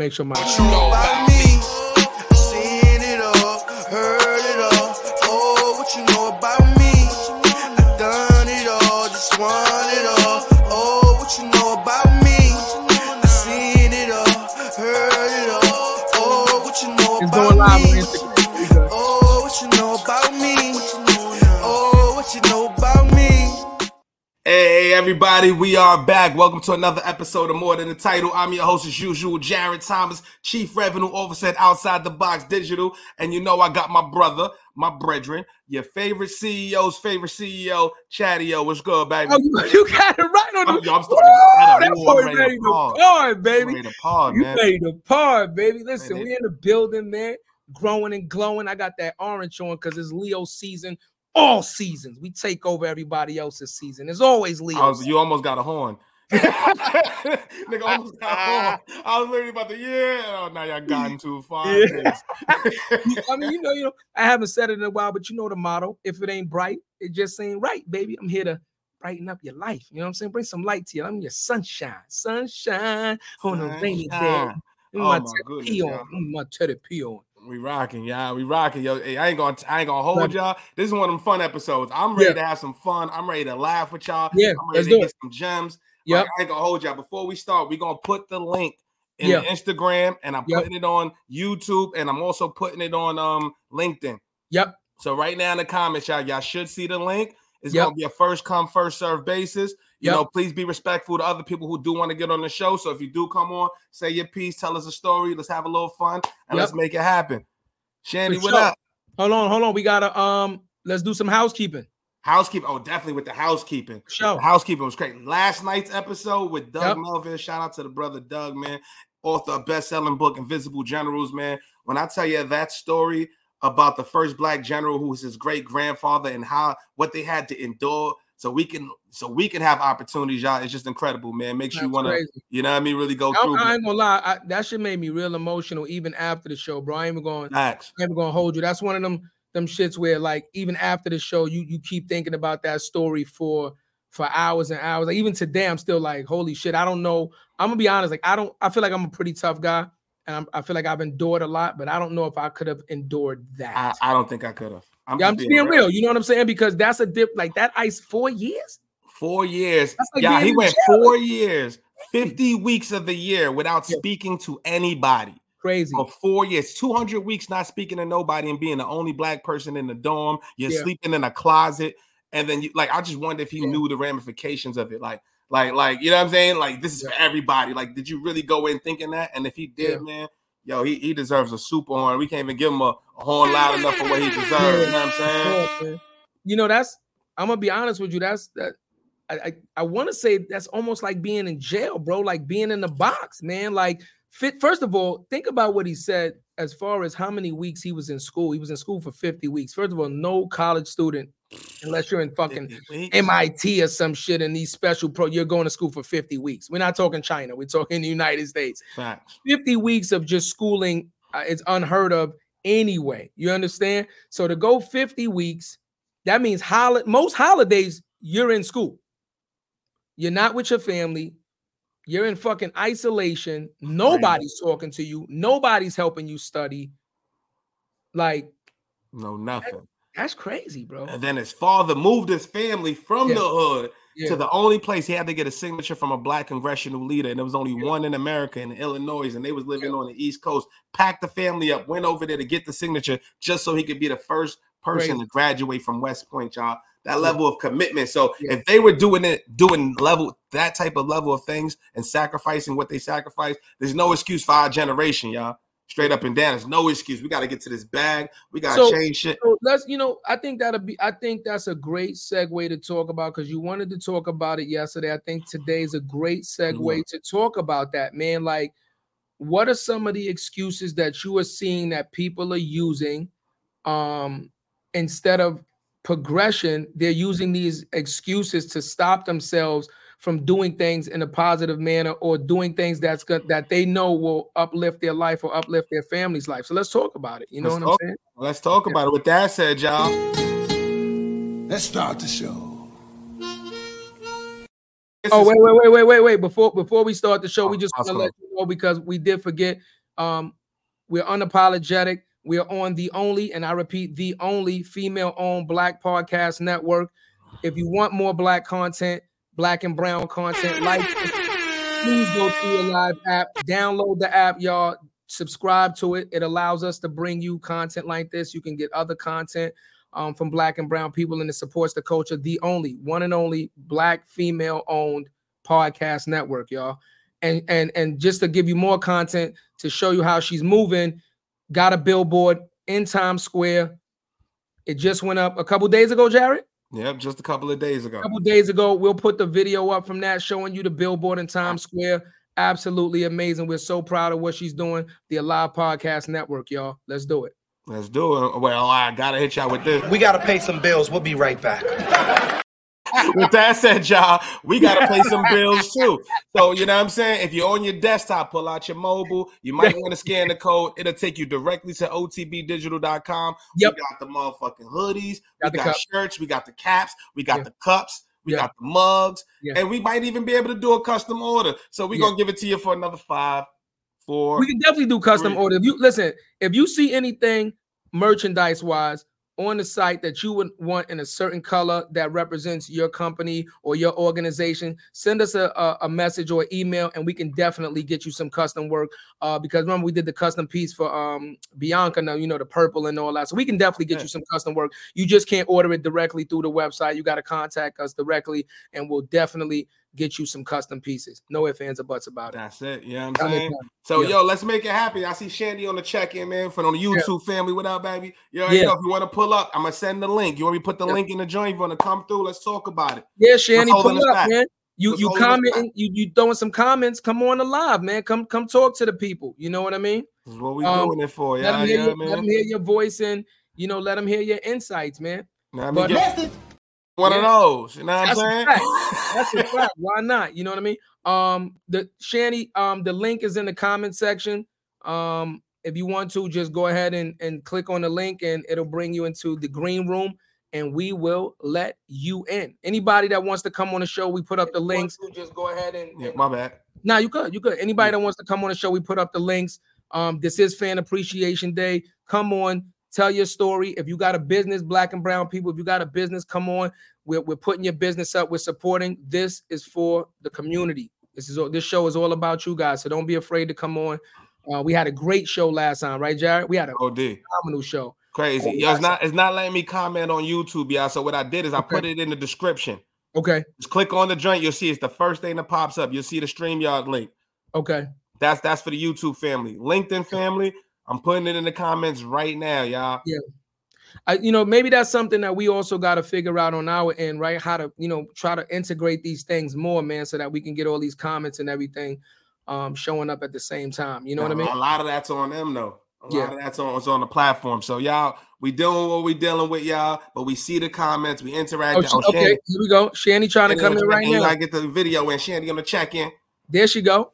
Make sure my. Everybody, we are back. Welcome to another episode of More Than the Title. I'm your host as usual, Jared Thomas, Chief Revenue Officer at Outside the Box Digital. And you know I got my brother, my brethren, your favorite CEO's favorite CEO, Chatio. What's good, baby? Oh, you, got it right on I'm, the. Oh, I'm starting to Woo, that boy ready ready to to pause. par, baby. ready to pause, You man. ready to par, baby. Listen, Man, we in the building, man. Growing and glowing. I got that orange on because it's Leo season. All seasons, we take over everybody else's season. It's always Leo. Was, you almost got a horn. Nigga almost got a horn. I was literally about to, yeah. Oh, now y'all gotten too far. Yeah. I mean, you know, you know, I haven't said it in a while, but you know the motto: if it ain't bright, it just ain't right, baby. I'm here to brighten up your life. You know what I'm saying? Bring some light to you. I'm your sunshine, sunshine on a rainy day. Oh my my Teddy goodness, on. Mm, my Teddy P on. We rocking, y'all. We rocking, yo. Hey, I ain't gonna, I ain't gonna hold y'all. This is one of them fun episodes. I'm ready Yeah. to have some fun. I'm ready to laugh with y'all. Yeah, I'm let's ready do to it. some gems. Yep. Like, I ain't gonna hold y'all. Before we start, we're gonna put the link in Yeah. the Instagram, and I'm Yep. putting it on YouTube, and I'm also putting it on um LinkedIn. Yep. So right now in the comments, y'all, y'all should see the link. It's Yep. gonna be a first come, first serve basis. You Yep. know, please be respectful to other people who do want to get on the show. So if you do come on, say your piece, tell us a story, let's have a little fun, and let's make it happen. Shandy, For what sure. up? Hold on, hold on. We gotta um. Let's do some housekeeping. Housekeeping. Oh, definitely with the housekeeping. Show. The housekeeping was great. Last night's episode with Doug Yep. Melville. Shout out to the brother Doug, man. Author of best-selling book Invisible Generals, man. When I tell you that story about the first black general who was his great grandfather and how what they had to endure so we can so we can have opportunities, y'all. It's just incredible, man. Makes you want to, you know what I mean, really go I, through. I ain't gonna lie. I, that shit made me real emotional even after the show, bro. I ain't even going. Facts. I ain't even gonna hold you. That's one of them them shits where like even after the show, you you keep thinking about that story for for hours and hours. Like even today, I'm still like, holy shit. I don't know. I'm gonna be honest. Like I don't. I feel like I'm a pretty tough guy, and I'm, I feel like I've endured a lot, but I don't know if I could have endured that. I, I don't think I could have. Yeah, I'm just being real. You know what I'm saying? Because that's a dip. Like that ice four years. Four years. Like yeah, he went jail. four years, 50 weeks of the year without Yeah. speaking to anybody. Crazy. For four years, 200 weeks not speaking to nobody and being the only black person in the dorm. You're Yeah. sleeping in a closet. And then you like, I just wonder if he knew the ramifications of it. Like, like, like, you know what I'm saying? Like, this is for everybody. Like, did you really go in thinking that? And if he did, man, yo, he, he deserves a super horn. We can't even give him a, a horn loud enough for what he deserves. You know what I'm saying? Yeah. You know, that's I'm gonna be honest with you. That's that I I, I want to say that's almost like being in jail, bro. Like being in the box, man. Like fit. First of all, think about what he said as far as how many weeks he was in school. He was in school for 50 weeks. First of all, no college student, unless you're in fucking MIT or some shit in these special pro, you're going to school for 50 weeks. We're not talking China, we're talking the United States. Facts. 50 weeks of just schooling uh, is unheard of anyway. You understand? So to go 50 weeks, that means hol- most holidays you're in school. You're not with your family. You're in fucking isolation. Nobody's talking to you. Nobody's helping you study. Like No, nothing. That's crazy, bro. And then his father moved his family from Yeah. the hood Yeah. to the only place he had to get a signature from a black congressional leader, and there was only Yeah. one in America in Illinois, and they was living on the East Coast. Packed the family up, went over there to get the signature just so he could be the first person Crazy. to graduate from West Point, y'all. That level of commitment. So if they were doing it, doing level that type of level of things and sacrificing what they sacrificed, there's no excuse for our generation, y'all. Straight up and down, there's no excuse. We got to get to this bag. We got to So- change shit. So let's, you know, I think that'll be, I think that's a great segue to talk about because you wanted to talk about it yesterday. I think today's a great segue Mhm. to talk about that, man. Like, what are some of the excuses that you are seeing that people are using um instead of progression? They're using these excuses to stop themselves from doing things in a positive manner or doing things that's good that they know will uplift their life or uplift their family's life. So let's talk about it. You know Let's what I'm saying? Let's talk Yeah. about it. With that said, y'all. Let's start the show. This Oh wait, wait, wait, wait, wait, wait. Before before we start the show, we just want to let you know because we did forget. Um, we're unapologetic. We are on the only, and I repeat, the only female-owned Black podcast network. If you want more Black content, Black and Brown content, like please go to your live app, download the app, y'all. Subscribe to it. It allows us to bring you content like this. You can get other content um, from Black and Brown people, and it supports the culture. The only, one and only Black female-owned podcast network, y'all. And and and just to give you more content to show you how she's moving, got a billboard in Times Square. It just went up a couple days ago, Jared. Yep, just a couple of days ago. A couple days ago. We'll put the video up from that showing you the billboard in Times ah. Square. Absolutely amazing. We're so proud of what she's doing. The Alive Podcast Network, y'all. Let's do it. Let's do it. Well, I gotta hit y'all with this. We gotta pay some bills. We'll be right back. With that said, y'all, we gotta pay some bills too. So you know what I'm saying? If you're on your desktop, pull out your mobile. You might want to scan the code. It'll take you directly to otbdigital.com. Yep. We got the motherfucking hoodies, Got we got cup. shirts, we got the caps, we got Yeah. the cups, we Yeah. got the mugs, Yeah. and we might even be able to do a custom order. So we're gonna give it to you for another five, four. We can definitely do custom Three. order. If you listen, if you see anything merchandise wise on the site that you would want in a certain color that represents your company or your organization, send us a, a, a message or email and we can definitely get you some custom work. Uh, because remember, we did the custom piece for um Bianca now, you know, the purple and all that. So we can definitely get Yeah. you some custom work. You just can't order it directly through the website. You got to contact us directly and we'll definitely get you some custom pieces. No ifs, ands, or buts about it. That's it. You know what I'm saying? So Yeah. yo, let's make it happen. I see Shandy on the check-in, man, for on the YouTube family. What up, baby? Yo, Yeah. yo, if you want to pull up, I'm gonna send the link. You want me to put the Yeah. link in the joint? You want to come through? Let's talk about it. Yeah, Shandy, pull up, back? man. You What's you holding us commenting, you you throwing some comments. Come on the live, man. Come come talk to the people. You know what I mean? This is what we Um, doing it for, Yeah, let y'all. them hear know your, what I let 'em mean? hear your voice and you know let them hear your insights, man. Now, I mean, but- get one of those. You know what I'm That's a saying? fact. That's a fact. Why not? You know what I mean? Um, the Shanny, um, the link is in the comment section. Um, if you want to, just go ahead and, and click on the link, and it'll bring you into the green room, and we will let you in. Anybody that wants to come on the show, we put up the links. Just go ahead and, yeah, my bad. Nah, you could. You could. Anybody that wants to come on the show, we put up the links. Um, this is Fan Appreciation Day. Come on, tell your story. If you got a business, black and brown people, if you got a business, come on. We're, we're putting your business up. We're supporting. This is for the community. This is all this show is all about you guys. So don't be afraid to come on. Uh, we had a great show last time, right, Jared? We had a OD. phenomenal show. Crazy. Yo, it's not it's not letting me comment on YouTube, y'all. So what I did is I Okay. put it in the description. Okay. Just click on the joint, you'll see it's the first thing that pops up. You'll see the StreamYard link. Okay. That's that's for the YouTube family. LinkedIn family, I'm putting it in the comments right now, y'all. Yeah. I, you know, maybe that's something that we also got to figure out on our end, right? How to, you know, try to integrate these things more, man, so that we can get all these comments and everything um showing up at the same time. You know what I mean? A lot of that's on them though. A Yeah. lot of that's on, it's on the platform. So y'all, we doing what we dealing with, y'all. But we see the comments, we interact. Oh, she- okay, here we go. Shanny trying to come in right You now. gotta get the video and Shandy on the check in. There she go.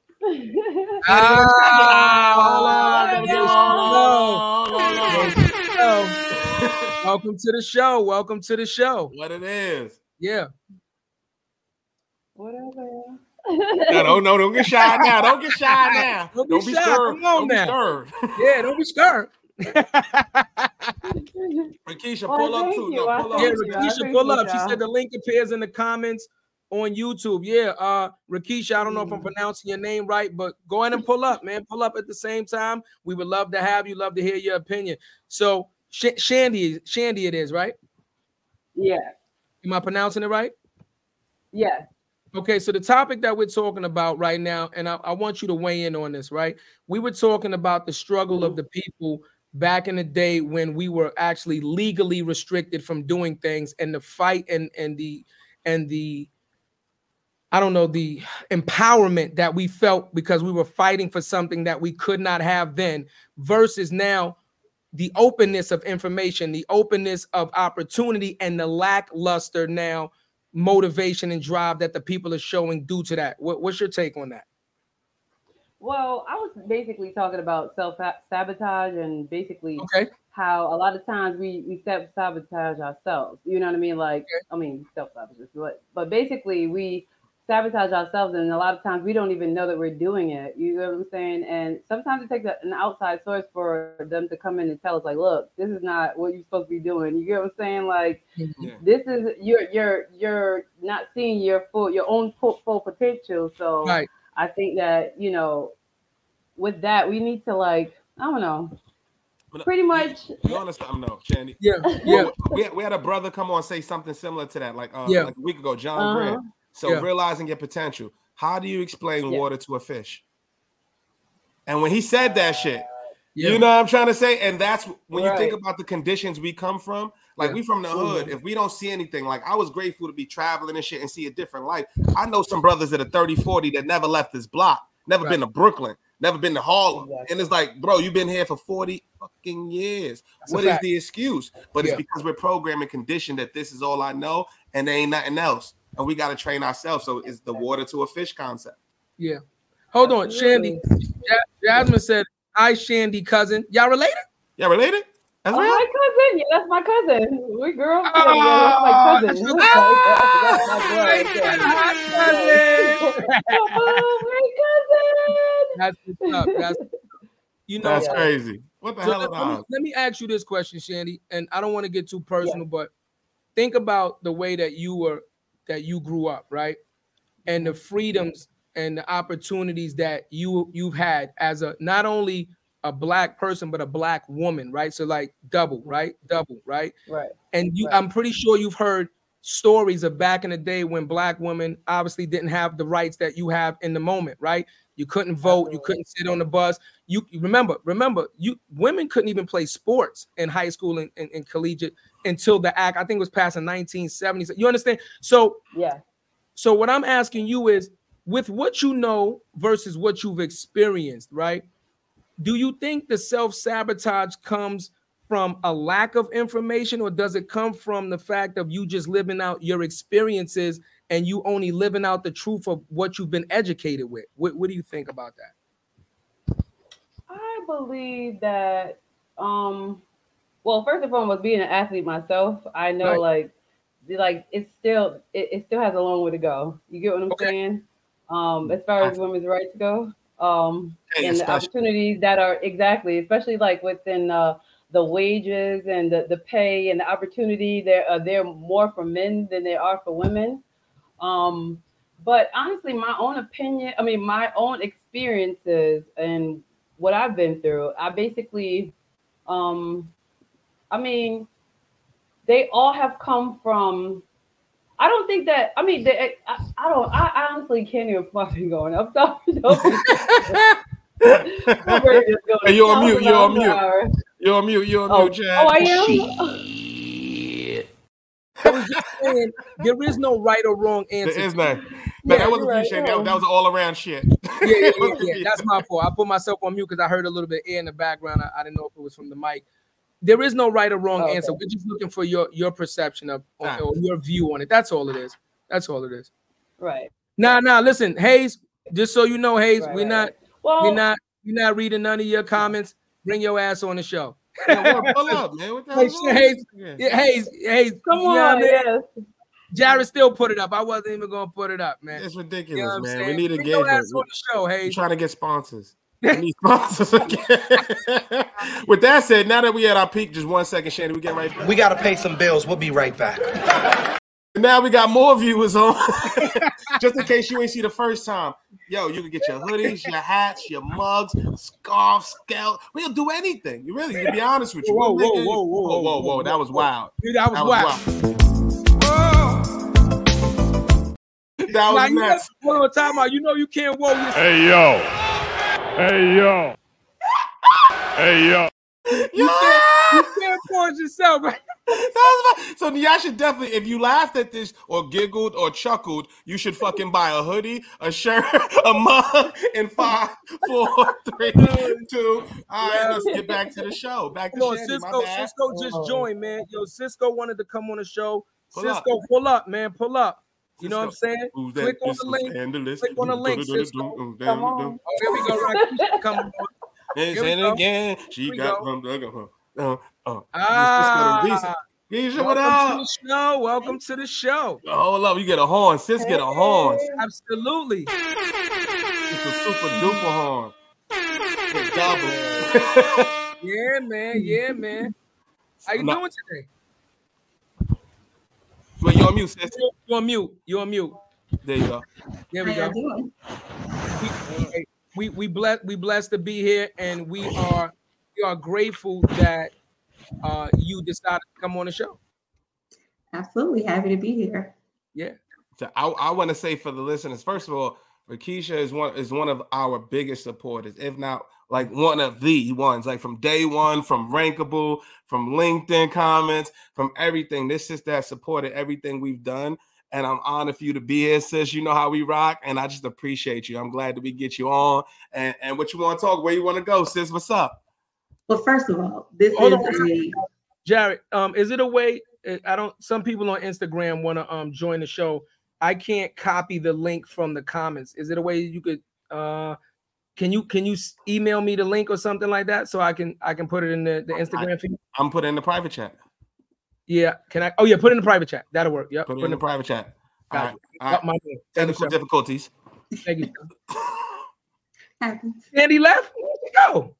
Welcome to the show. Welcome to the show. What it is? Yeah. Whatever. No, no, no, don't get shy now. Don't get shy now. Don't Don't be be shy. scared. Come on Don't be now. scared. Yeah, don't be scared. Rakisha, Well, pull up too. you. No, pull thank Yeah, up. Rakisha, pull up. She said the link appears in the comments on YouTube. Yeah, uh, Rakisha, I don't know if I'm pronouncing your name right, but go ahead and pull up, man. Pull up at the same time. We would love to have you. Love to hear your opinion. So, Sh- Shandy, Shandy, it is right. Yeah. Am I pronouncing it right? Yeah. Okay, so the topic that we're talking about right now, and I, I want you to weigh in on this, right? We were talking about the struggle of the mm-hmm. people back in the day when we were actually legally restricted from doing things, and the fight and and the and the I don't know the empowerment that we felt because we were fighting for something that we could not have then, versus now the openness of information, the openness of opportunity, and the lackluster now motivation and drive that the people are showing due to that. What, what's your take on that? Well, I was basically talking about self sabotage and basically Okay. how a lot of times we we self sabotage ourselves. You know what I mean? Like, I mean, self sabotage, but but basically we sabotage ourselves, and a lot of times we don't even know that we're doing it. You know what I'm saying? And sometimes it takes a, an outside source for them to come in and tell us, like, look, this is not what you're supposed to be doing. You get what I'm saying? Like, Yeah. this is you're you're you're not seeing your full your own full, full potential. So Right. I think that you know, with that, we need to like I don't know, But, uh, pretty much. You understand? No, Shandy. Yeah, yeah, We had, we had a brother come on say something similar to that, like uh, Yeah. like a week ago, John Uh-huh. So Yeah. realizing your potential. How do you explain Yeah. water to a fish? And when he said that shit, yeah. you know what I'm trying to say? And that's when you think about the conditions we come from. Like we from the hood. If we don't see anything, like I was grateful to be traveling and shit and see a different life. I know some brothers that are 30, 40 that never left this block, never Right. been to Brooklyn, never been to Harlem. Exactly. And it's like, bro, you've been here for 40 fucking years. That's What is the excuse? But it's because we're programmed and conditioned that this is all I know and there ain't nothing else. And we got to train ourselves. So it's the water to a fish concept. yeah. Hold on, Shandy. Jasmine said, "Hi, Shandy, cousin. Y'all related?" Yeah, related? That's Oh, real? my cousin, yeah, that's my cousin. We grew up ah, together. Oh, that's my cousin. that's That's my blood. Hi, cousin. Oh, my cousin. That's what's. That's you know. That's crazy. What the So hell let, is let me, that? let me ask you this question, Shandy, and I don't want to get too personal, but think about the way that you were that you grew up, right? And the freedoms and the opportunities that you you've had as a not only a black person but a black woman, right? So like double, right? Double, right? Right. And you, Right. I'm pretty sure you've heard stories of back in the day when black women obviously didn't have the rights that you have in the moment, right? You couldn't vote, you couldn't sit on the bus. You remember, remember, you women couldn't even play sports in high school and, and, and collegiate until the act, I think was passed in 1970s. You understand? So Yeah. so what I'm asking you is with what you know versus what you've experienced, right? Do you think the self-sabotage comes from a lack of information or does it come from the fact of you just living out your experiences and you only living out the truth of what you've been educated with? What, what do you think about that? I believe that um well first and foremost being an athlete myself, I know Right. like like it's still it, it still has a long way to go. You get what I'm Okay. saying? Um as far as women's rights go. Um Hey, and the opportunities that are exactly, especially like within uh the wages and the, the pay and the opportunity there uh, they're more for men than they are for women. Um but honestly, my own opinion, I mean, my own experiences and what I've been through, I basically, um, I mean, they all have come from. I don't think that. I mean, they, I, I don't. I, I honestly can't even fucking go. On. I'm sorry. Don't be- my brain is going Hey, you're on mute, you're on mute. You're on mute. You're on Oh, mute, Chad. oh, I am. I was just saying there is no right or wrong answer. There is none. No, Yeah, that wasn't you're you, right, Shane. That, yeah. that was all around shit. yeah, yeah, yeah, yeah. That's my fault. I put myself on mute because I heard a little bit of air in the background. I, I didn't know if it was from the mic. There is no right or wrong Oh, answer. okay. We're just looking for your your perception of or, Facts. or your view on it. That's all it is. That's all it is. Right. Nah, nah. Listen, Hayes. Just so you know, Hayes, right, we're not right. Well, we're not we're not reading none of your comments. Bring your ass on the show. Yeah, what- pull up, man. What the Hey, hell's wrong Hayes, with? Yeah, Hayes, Hayes. come you know what I on. mean? Yes. Jared still put it up. I wasn't even gonna put it up, man. It's You know ridiculous, man. saying? We need Bring your engagement. ass on the show, We're trying to get sponsors. We need sponsors again. With that said, now that we at our peak, just one second, Shandy, we get right back. We gotta pay some bills. We'll be right back. Now we got more viewers on. Just in case you ain't see the first time. Yo, you can get your hoodies, your hats, your mugs, scarves, scale. We'll do anything. You really, to be honest with you. Whoa, We'll whoa, whoa, whoa, whoa, whoa, whoa, That was wild. Dude, that was That wild. That Now, was you know, nuts. hold on, time out. You know you can't whoa yourself. Hey yo. Hey yo. Hey yo. You can't, you can't pause yourself. That was wild. So y'all should definitely, if you laughed at this or giggled or chuckled, you should fucking buy a hoodie, a shirt, a mug, in five, four, three, two. All right, let's get back to the show. Back to Hold on, Shandy, my Cisco. Cisco just Oh. joined, man. Yo, Cisco wanted to come on the show. Pull up. Cisco, pull up, man. Pull up. You know what I'm saying? Who's? Click on the link. scandalous? Click on the link, Cisco. Come on. Oh, here we go. Rakeisha, come on. Here we go. again, she Here we got go. From the uh. Ah, Cisco the Keisha, what Welcome to up? the show. Welcome to the show. Hold up, you get a horn. Sis get a horn. Absolutely. It's a super duper horn. Double. Yeah, man. Yeah, man. How you No. doing today? Well, you on mute, sis. You on mute. You're on mute. There you go. There we How go. we we we blessed we blessed to be here and we are we are grateful that uh you decided to come on the show Absolutely happy to be here. yeah So I, I want to say for the listeners, first of all, Rakisha is one is one of our biggest supporters, if not like one of the ones, like from day one, from Rankable, from LinkedIn comments, from everything. This is that supported everything we've done. And I'm honored for you to be here, sis. You know how we rock, and I just appreciate you. I'm glad that we get you on. And, and what you want to talk, where you want to go, sis? What's up? Well, first of all, this Hold is on. a jared um is it a way uh, i don't some people on instagram want to um join the show i can't copy the link from the comments is it a way you could uh can you can you email me the link or something like that so i can i can put it in the, the instagram feed I'm putting in the private chat. yeah can i oh yeah put it in the private chat that'll work yep Put it in the private chat. chat. Got, All right. Oh, my bad. Thank Technical difficulties. Thank you, sir. happens. Andy left. Where'd he go?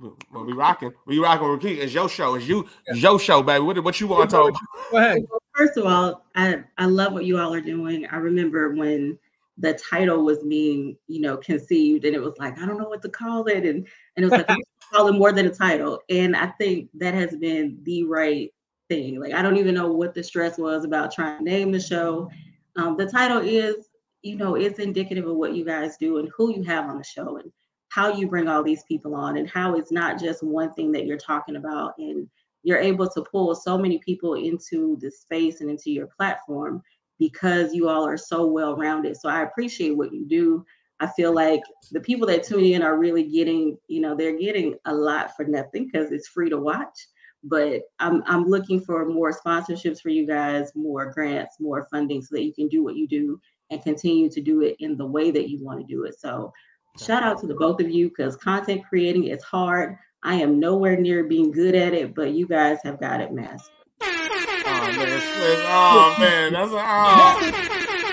Well, we rocking. We rocking with Keith. It's your show. It's you. It's your show, baby. What, what you want to talk about? Go ahead. First of all, I I love what you all are doing. I remember when the title was being, you know, conceived, and it was like I don't know what to call it, and and it was like we call it more than a title, and I think that has been the right thing. Like I don't even know what the stress was about trying to name the show. Um, the title is, you know, it's indicative of what you guys do and who you have on the show and how you bring all these people on and how it's not just one thing that you're talking about and you're able to pull so many people into the space and into your platform because you all are so well rounded. So I appreciate what you do. I feel like the people that tune in are really getting, you know, they're getting a lot for nothing because it's free to watch. But I'm I'm looking for more sponsorships for you guys, more grants, more funding so that you can do what you do and continue to do it in the way that you want to do it. So shout out to the both of you because content creating is hard. I am nowhere near being good at it, but you guys have got it mastered. Oh man, Oh man, that's a, oh,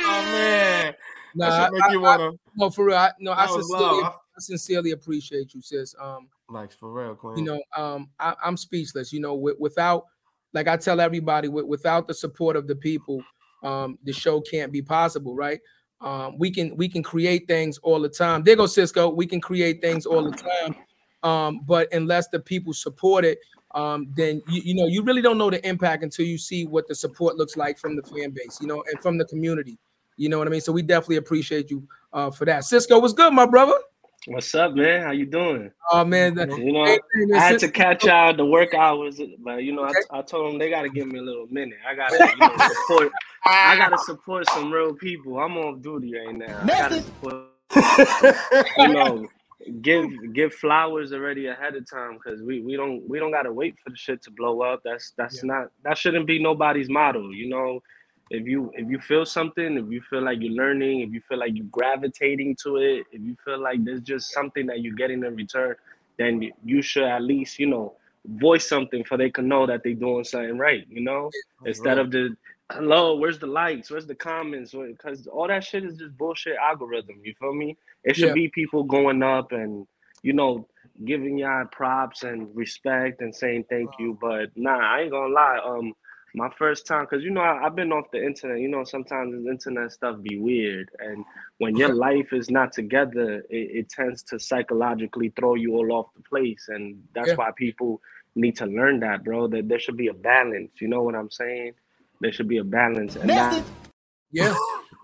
oh man. Nah, that I, you wanna no, for real. I, no, I That was sincerely. I sincerely appreciate you, sis. Um, like for real, Queen. you know, um, I, I'm speechless. You know, with, without, like I tell everybody, with, without the support of the people, um, the show can't be possible, right? Um, we can we can create things all the time. There goes Cisco. We can create things all the time, um, but unless the people support it, um, then you, you know you really don't know the impact until you see what the support looks like from the fan base, you know, and from the community. You know what I mean? So we definitely appreciate you uh, for that. Cisco, what's good, my brother? What's up, man? How you doing? Oh man, the, You know, hey, man, I had to catch y'all the work hours, but you know, Okay. I, I told them they got to give me a little minute. I got to you know, support. I ah. got to support some real people. I'm on duty right now. I got to support. You know, give give flowers already ahead of time because we we don't we don't got to wait for the shit to blow up. That's that's not that shouldn't be nobody's motto. You know, if you if you feel something, if you feel like you're learning, if you feel like you're gravitating to it, if you feel like there's just something that you're getting in return, then you- should at least you know voice something for they can know that they're doing something right. You know, instead of the hello, where's the likes, where's the comments, because all that shit is just bullshit algorithm. You feel me? It should Yeah. be people going up and you know giving y'all props and respect and saying thank you. But nah, I ain't gonna lie. Um, my first time, cause you know I, I've been off the internet. You know sometimes the internet stuff be weird, and when your life is not together, it, it tends to psychologically throw you all off the place, and that's Yeah. why people need to learn that, bro. That there should be a balance. You know what I'm saying? There should be a balance, and that, yeah. yeah.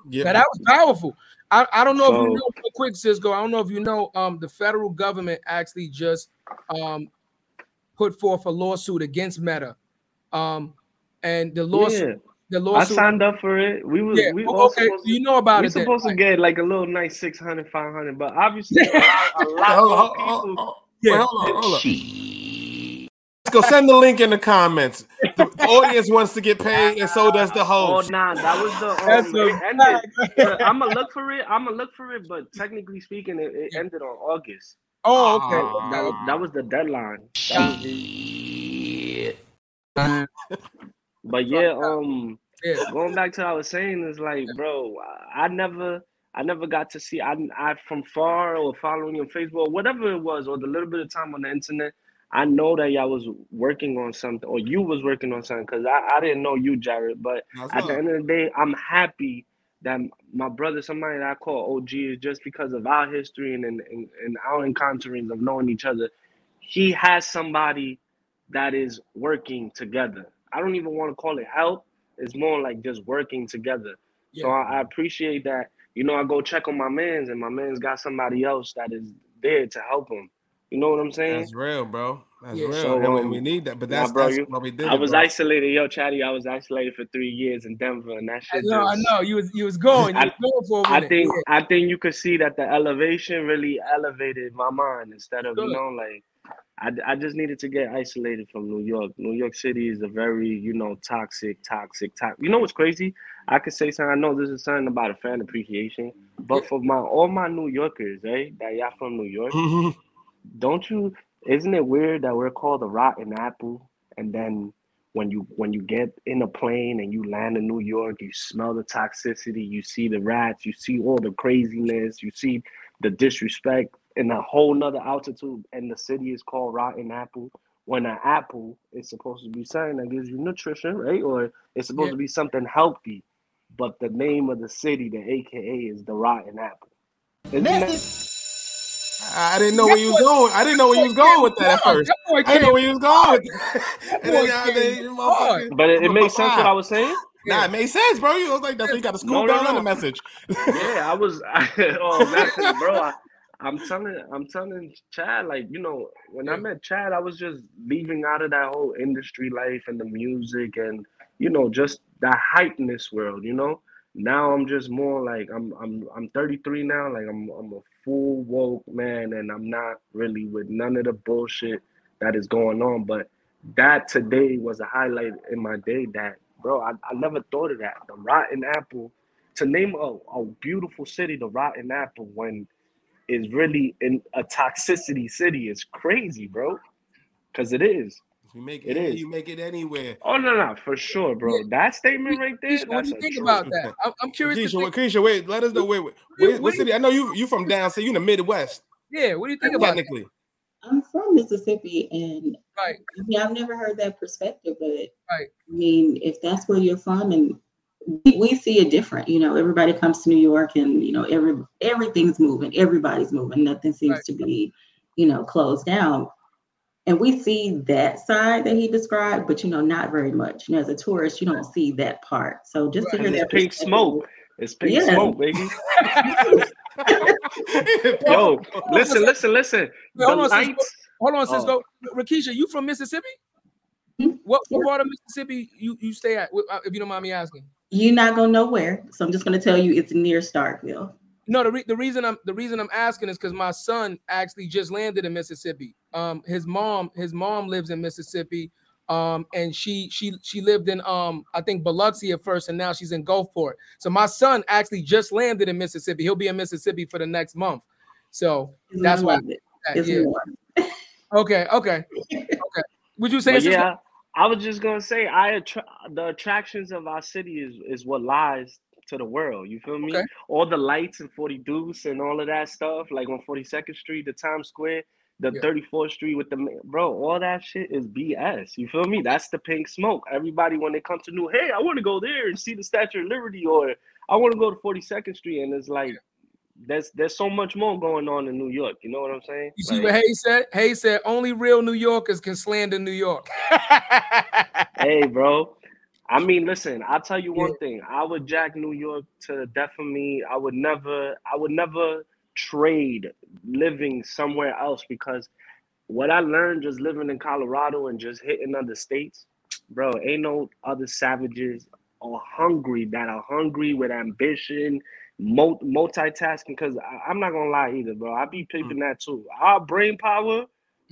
Yeah, that was powerful. I, I don't know if you know real quick, Cisco. I don't know if you know, um, the federal government actually just um put forth a lawsuit against Meta. Um, and the lawsuit, yeah. the I signed up for it. We was yeah, we o- all okay, supposed so you know about we it. then. supposed to get like a little nice 600, 500, but obviously a lot, a lot Hold on, hold people. on, hold. Yeah. Wait, hold on, hold on. Let's go send the link in the comments. The audience wants to get paid, and so does the host. Oh host. nah, that was the That's um, a it ended. I'm gonna look for it. I'm gonna look for it, but technically speaking, it, it ended on August. Oh, okay. Ah. That, that was the deadline. That was the- But yeah, um, Yeah. going back to what I was saying is like, bro, I never, I never got to see. I, I from far or following you on Facebook, or whatever it was, or the little bit of time on the internet. I know that y'all was working on something, or you was working on something, because I, I didn't know you, Jared. But That's at the end of the day, I'm happy that my brother, somebody that I call OG, is just because of our history and and, and, and our encounterings of knowing each other. He has somebody that is working together. I don't even want to call it help. It's more like just working together. So I, I appreciate that. You know, I go check on my man's, and my man's got somebody else that is there to help him. You know what I'm saying? That's real, bro. That's Yeah. real. So, and we- we um, need that, but nah, that's bro, that's you- what we did. I was bro. isolated, yo, Chatty. I was isolated for three years in Denver, and that I shit. know, I know. You was you was going. You I- was going for a I think Yeah. I think you could see that the elevation really elevated my mind instead of you know like I, I just needed to get isolated from New York. New York City is a very you know toxic, toxic, toxic. You know what's crazy? I could say something. I know this is something about a fan appreciation, but for my all my New Yorkers, eh, that y'all from New York, don't you? Isn't it weird that we're called the rotten apple, and then when you when you get in a plane and you land in New York, you smell the toxicity, you see the rats, you see all the craziness, you see the disrespect in a whole nother altitude, and the city is called Rotten Apple. When an apple is supposed to be something that gives you nutrition, right? Or it's supposed Yeah. to be something healthy, but the name of the city, the AKA, is the Rotten Apple. Isn't I didn't know where you was going. I didn't know where you was going with that at first. I didn't know where you was going with that. And then, boy came then you hard. motherfucker- But it, it makes sense what I was saying. Nah, it made sense, bro. You was like, that's why you got to No, scoop no, down on the message. yeah, I was. oh, nothing, bro. I, I'm telling, I'm telling Chad, like you know, when I met Chad, I was just leaving out of that whole industry life and the music and you know just that this world. You know, now I'm just more like I'm, I'm, I'm 33 now. Like I'm, I'm a full woke man, and I'm not really with none of the bullshit that is going on. But that today was a highlight in my day. That bro, I, I never thought of that. The Rotten Apple to name a, a beautiful city, the Rotten Apple, when is really in a toxicity city is crazy, bro. Cause it is. You make It it, is. you make it anywhere. Oh no, no, for sure, bro. Yeah. That statement right there. Keisha, what do you think truth. about that? I'm, I'm curious. to Keisha, think- wait, Keisha, wait, let us know where, where, do you- what, what do you- city? I know you you from down, so you in the Midwest, yeah, what do you think about that? I'm from Mississippi, and Right. I mean, I've never heard that perspective, but Right. I mean, if that's where you're from, and we, we see it different, you know, everybody comes to New York, and you know, every everything's moving, everybody's moving, nothing seems Right. to be, you know, closed down. And we see that side that he described, but you know, not very much. You know, as a tourist, you don't see that part. So just to hear And it's that pink smoke. It's pink Yeah. smoke, baby. Yo, listen, listen, listen. The Hold on, sis, lights. Hold on, Oh. Cisco. Rakisha, you from Mississippi? Mhm. What, what Yeah. part of Mississippi you, you stay at, uh, if you don't mind me asking? You're not gonna know where, so I'm just gonna tell you it's near Starkville. No, the, re- the reason I'm the reason I'm asking is because my son actually just landed in Mississippi. Um, his mom his mom lives in Mississippi, um, and she she she lived in um I think Biloxi at first, and now she's in Gulfport. So my son actually just landed in Mississippi. He'll be in Mississippi for the next month. So That's why- lovely? that- yeah. Okay, okay, okay. Would you say? But Cisco? yeah, I was just gonna say, I attra- the attractions of our city is is what lies to the world. You feel me? Okay. All the lights and 40 Deuce and all of that stuff, like on 42nd Street, the Times Square, the Yeah. 34th Street with the bro, all that shit is BS. You feel me? That's the pink smoke. Everybody when they come to New, hey, I want to go there and see the Statue of Liberty, or I want to go to 42nd Street, and it's like. There's there's so much more going on in New York. You know what I'm saying? You see Like- what Hayes said? Hayes said only real New Yorkers can slander New York. hey, bro. I mean, listen. I'll tell you one thing. I would jack New York to the death of me. I would never. I would never trade living somewhere else because what I learned just living in Colorado and just hitting other states, bro. Ain't no other savages or hungry that are hungry with ambition, multitasking. Because I'm not gonna lie either, bro. I be peeping mm. that too. Our brain power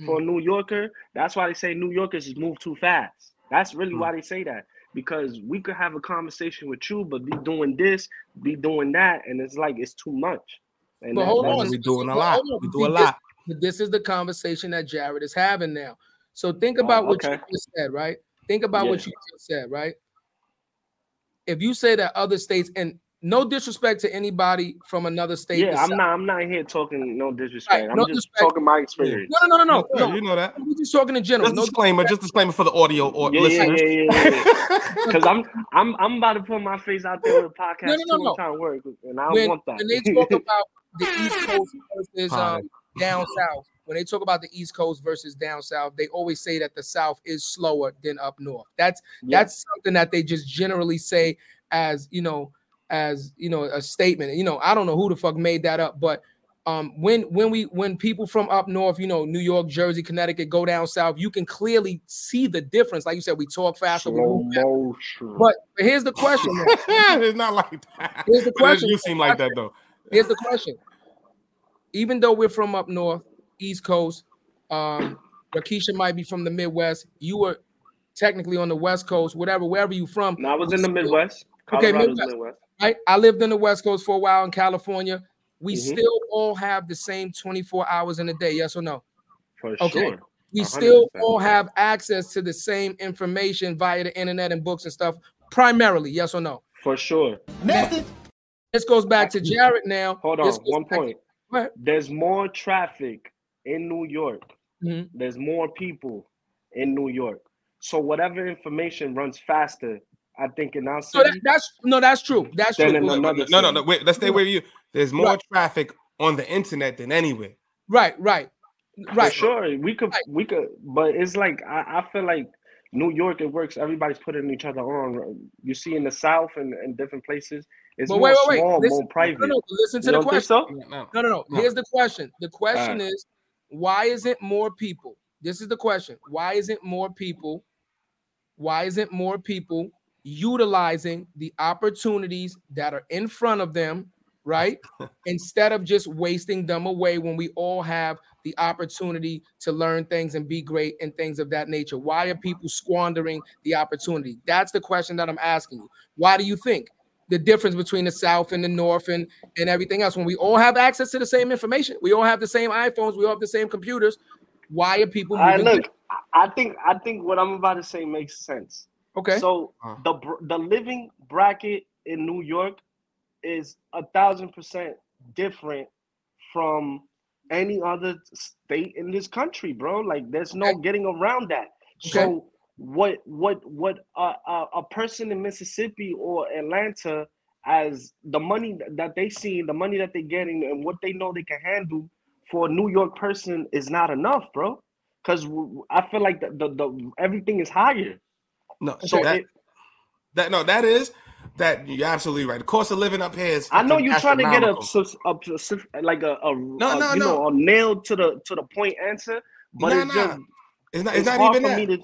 for a New Yorker. That's why they say New Yorkers just move too fast. That's really mm. why they say that. Because we could have a conversation with you, but be doing this, be doing that, and it's like it's too much. And But that- hold on, we're doing a lot. We do see, a this- lot. This is the conversation that Jared is having now. So think Oh, about what okay. you just said, right? think about what you just said, right? If you say that other states, and no disrespect to anybody from another state, Yeah, I'm not. I'm not here talking no disrespect. Right, I'm no just disrespect. talking my experience. No, no, no, no, Yeah, no. you know that. We're just talking in general. Just No disclaimer, just disclaimer for the audio or Yeah, yeah, listeners. yeah, yeah, yeah. Because I'm, I'm, I'm about to put my face out there with a podcast No, no, no, no. Trying to work, and I don't when, want that. when they talk about the East Coast versus um, down south, when they talk about the East Coast versus down south, they always say that the South is slower than up north. That's Yeah. that's something that they just generally say as you know, as you know, a statement. You know, I don't know who the fuck made that up, but um, when when we when people from up north, you know, New York, Jersey, Connecticut, go down south, you can clearly see the difference. Like you said, we talk faster. we Slow move But here's the question. it's not like that. Here's the But it- question. you seem like that though. Here's the question. Even though we're from up north, East Coast, um, Rakisha might be from the Midwest. You were technically on the West Coast, whatever, wherever you from. no, I was in the Midwest. Okay, Colorado's Midwest. Midwest. I lived in the West Coast for a while in California. We Mhm. still all have the same 24 hours in a day. Yes or no? For Okay. sure. We 100%. still all have access to the same information via the internet and books and stuff, primarily. Yes or no? For sure. This goes back to Jared now. Hold on. One point. Go ahead. There's more traffic in New York. Mhm. There's more people in New York. So whatever information runs faster, I think in our So that, that's no, that's true. That's true. in Wait, wait, no, no, no. Wait, let's stay with you. There's more Right. traffic on the internet than anywhere. Right, right, For right. sure, we could, Right. we could, but it's like I, I feel like New York, it works. Everybody's putting each other on. You see in the South and, and different places, it's But more wait, wait, wait. small, Listen, more private. No, no, listen to You the question. so? No. No, no, no. No. Here's the question. The question is, why isn't more people? This is the question. Why isn't more people? Why isn't more people utilizing the opportunities that are in front of them, right? Instead of just wasting them away when we all have the opportunity to learn things and be great and things of that nature. Why are people squandering the opportunity? That's the question that I'm asking you. Why do you think? the difference between the South and the North and, and everything else. When we all have access to the same information, we all have the same iPhones, we all have the same computers. Why are people moving? look, I I think I think what I'm about to say makes sense. Okay. So Uh. the the living bracket in New York is a thousand percent different from any other state in this country, bro. Like there's no Okay. getting around that. So what what what a, a, a person in Mississippi or Atlanta as the money that they see, the money that they're getting, and what they know they can handle for a New York person is not enough, bro. Because I feel like the, the, the everything is higher. No, So that, it, that no, that is that you're absolutely right. The cost of living up here is. I know you're trying to get a, sus- a, like a, a, No, a, no, you no. know a nail to the to the point answer, but Nah, it's nah. just It's not. it's, It's, not even that. to.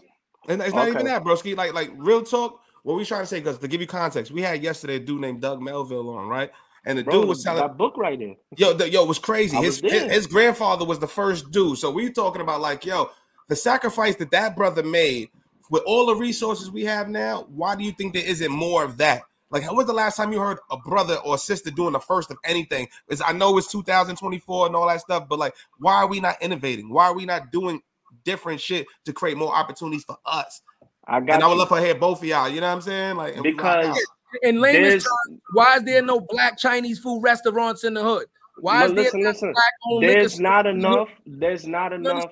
It's not, it's not even that, broski. Like, like real talk. What we trying to say? Because to give you context, we had yesterday a dude named Doug Melville on, right? And the Bro, dude was selling. that book writing. Yo, the, yo, was crazy. His, was his his grandfather was the first dude. So we talking about like, yo, the sacrifice that that brother made with all the resources we have now. Why do you think there isn't more of that? Like, when was the last time you heard a brother or sister doing the first of anything? Is I know it's 2024 and all that stuff, but like, why are we not innovating? Why are we not doing different shit to create more opportunities for us? I got And I would love to hear both of y'all. You know what I'm saying? Like, and we rock because out. In layman's terms, why is there no black Chinese food restaurants in the hood? Why is there listen, no listen. black owned liquor There's not in the hood? enough. There's not enough.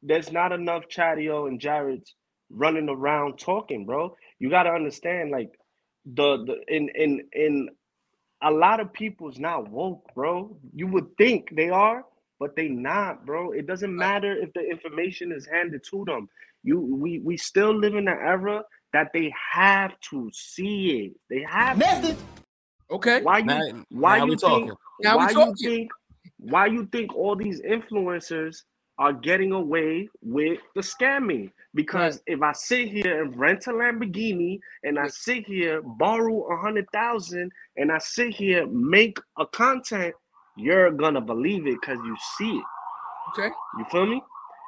There's not enough Chadio and Jared's running around talking, bro. You got to understand, like the the in in in a lot of people's not woke, bro. You would think they are, but they not, bro. It doesn't matter if the information is handed to them. You we we still live in an era that they have to see it. They have to. Okay. Why you Now- why now you we think talking. Now we why you talking. think why you think all these influencers are getting away with the scamming? Because if I sit here and rent a Lamborghini and I sit here borrow a hundred thousand and I sit here make a content, you're gonna believe it because you see it. Okay. You feel me?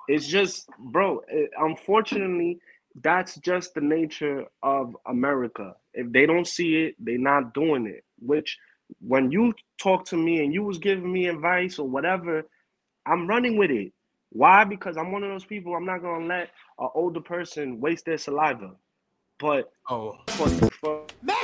It's just, bro. It, unfortunately, that's just the nature of America. If they don't see it, they're not doing it. Which, when you talk to me and you was giving me advice or whatever, I'm running with it. Why? Because I'm one of those people. I'm not gonna let an older person waste their saliva. But oh, for, for my,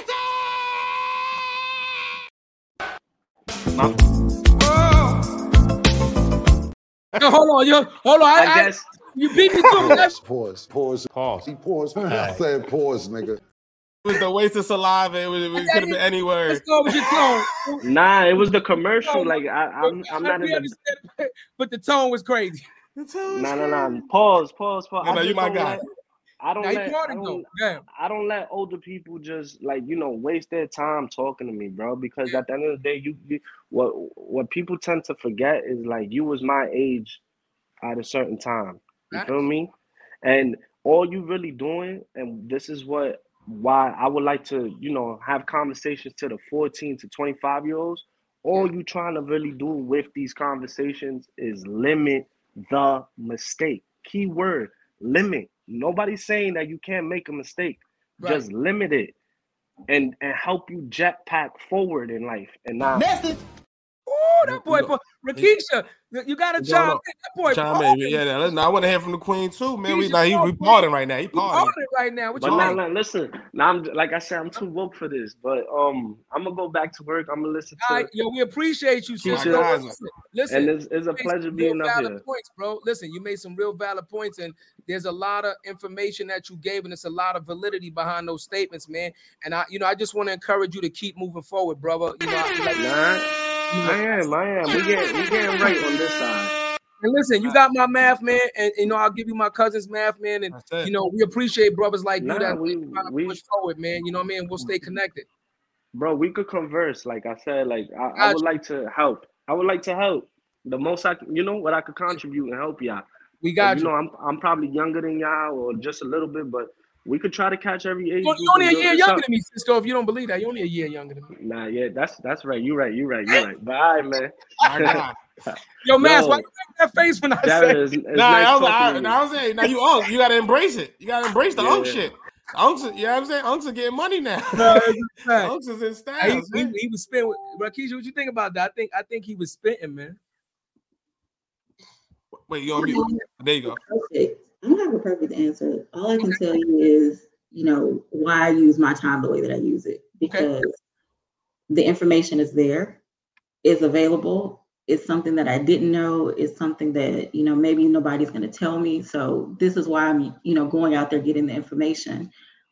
Yo, hold on, yo, hold on. I, I I- guess you beat me to it. That's- Pause, pause, Pause. He paused. I said pause, nigga. it was the waste of saliva. It, was, it could have been anywhere. Let's go with your tone. nah, it was the commercial. Like I, I'm, I'm not in the. but the tone was crazy. No, no, no. Pause, pause, pause. No, I no, just you my don't guy. let- I don't Now let. I don't, I don't let older people just like you know waste their time talking to me, bro. Because at the end of the day, you, you what what people tend to forget is like you was my age at a certain time. You Facts. feel me? And all you really doing, and this is what why I would like to you know have conversations to the 14 to 25 year olds. All you trying to really do with these conversations is limit the mistake. Key word limit. Nobody's saying that you can't make a mistake. Right. Just limit it and and help you jetpack forward in life and not message. Oh, that boy, No. boy. Rakisha, you- you got to No, chime in. That boy, Chime in. Yeah, yeah, listen, I want to hear from the queen too, man. We He's like he, your we partying right now. He You partying. partying right now. What But you now, now, listen. Now I'm like I said, I'm too woke for this. But um, I'm gonna go back to work. I'm gonna listen to, right, yo, we appreciate you, Keep sister. Listen, listen, and it's, it's a pleasure being up valid here. points, bro. Listen, you made some real valid points, and there's a lot of information that you gave, and it's a lot of validity behind those statements, man. And I, you know, I just want to encourage you to keep moving forward, brother. You know, I- like, Nah, I am, I am. We get we getting right on this side. and listen, you got my math, man, and you know, I'll give you my cousin's math, man, and you know, we appreciate brothers like Nah, you that we- we- push forward, man. You know what I mean? We'll stay connected. Bro, we could converse. Like I said, like I, I Gotcha. would like to help. I would like to help. The most I can, you know, what I could contribute and help y'all. We And, got you you. know, I'm I'm probably younger than y'all or just a little bit, but we could try to catch every age. you're only a year younger than me, Cisco. If you don't believe that, you're only a year younger than me. Nah, yeah, that's that's right. You're right. You're right. You're right. But all right, man. My Yo, Mass, why Yo. you make that face when I Jared, said it's, it's Nah, nice I was, talking I, to I was saying, now you unk. You gotta embrace it. You gotta embrace the unk Yeah. shit. Unks, you know what I'm saying? Unks are getting money now. No, it's a fact. Unks is in He, styles, he, man. he was spitting. With, Rakisha, what you think about that? I think I think he was spitting, man. Wait, you on mute? There you go. perfect. I don't have a perfect answer. All I can tell you is, you know, why I use my time the way that I use it because the information is there, is available. It's something that I didn't know. It's something that you know maybe nobody's going to tell me. So this is why I'm, you know, going out there getting the information.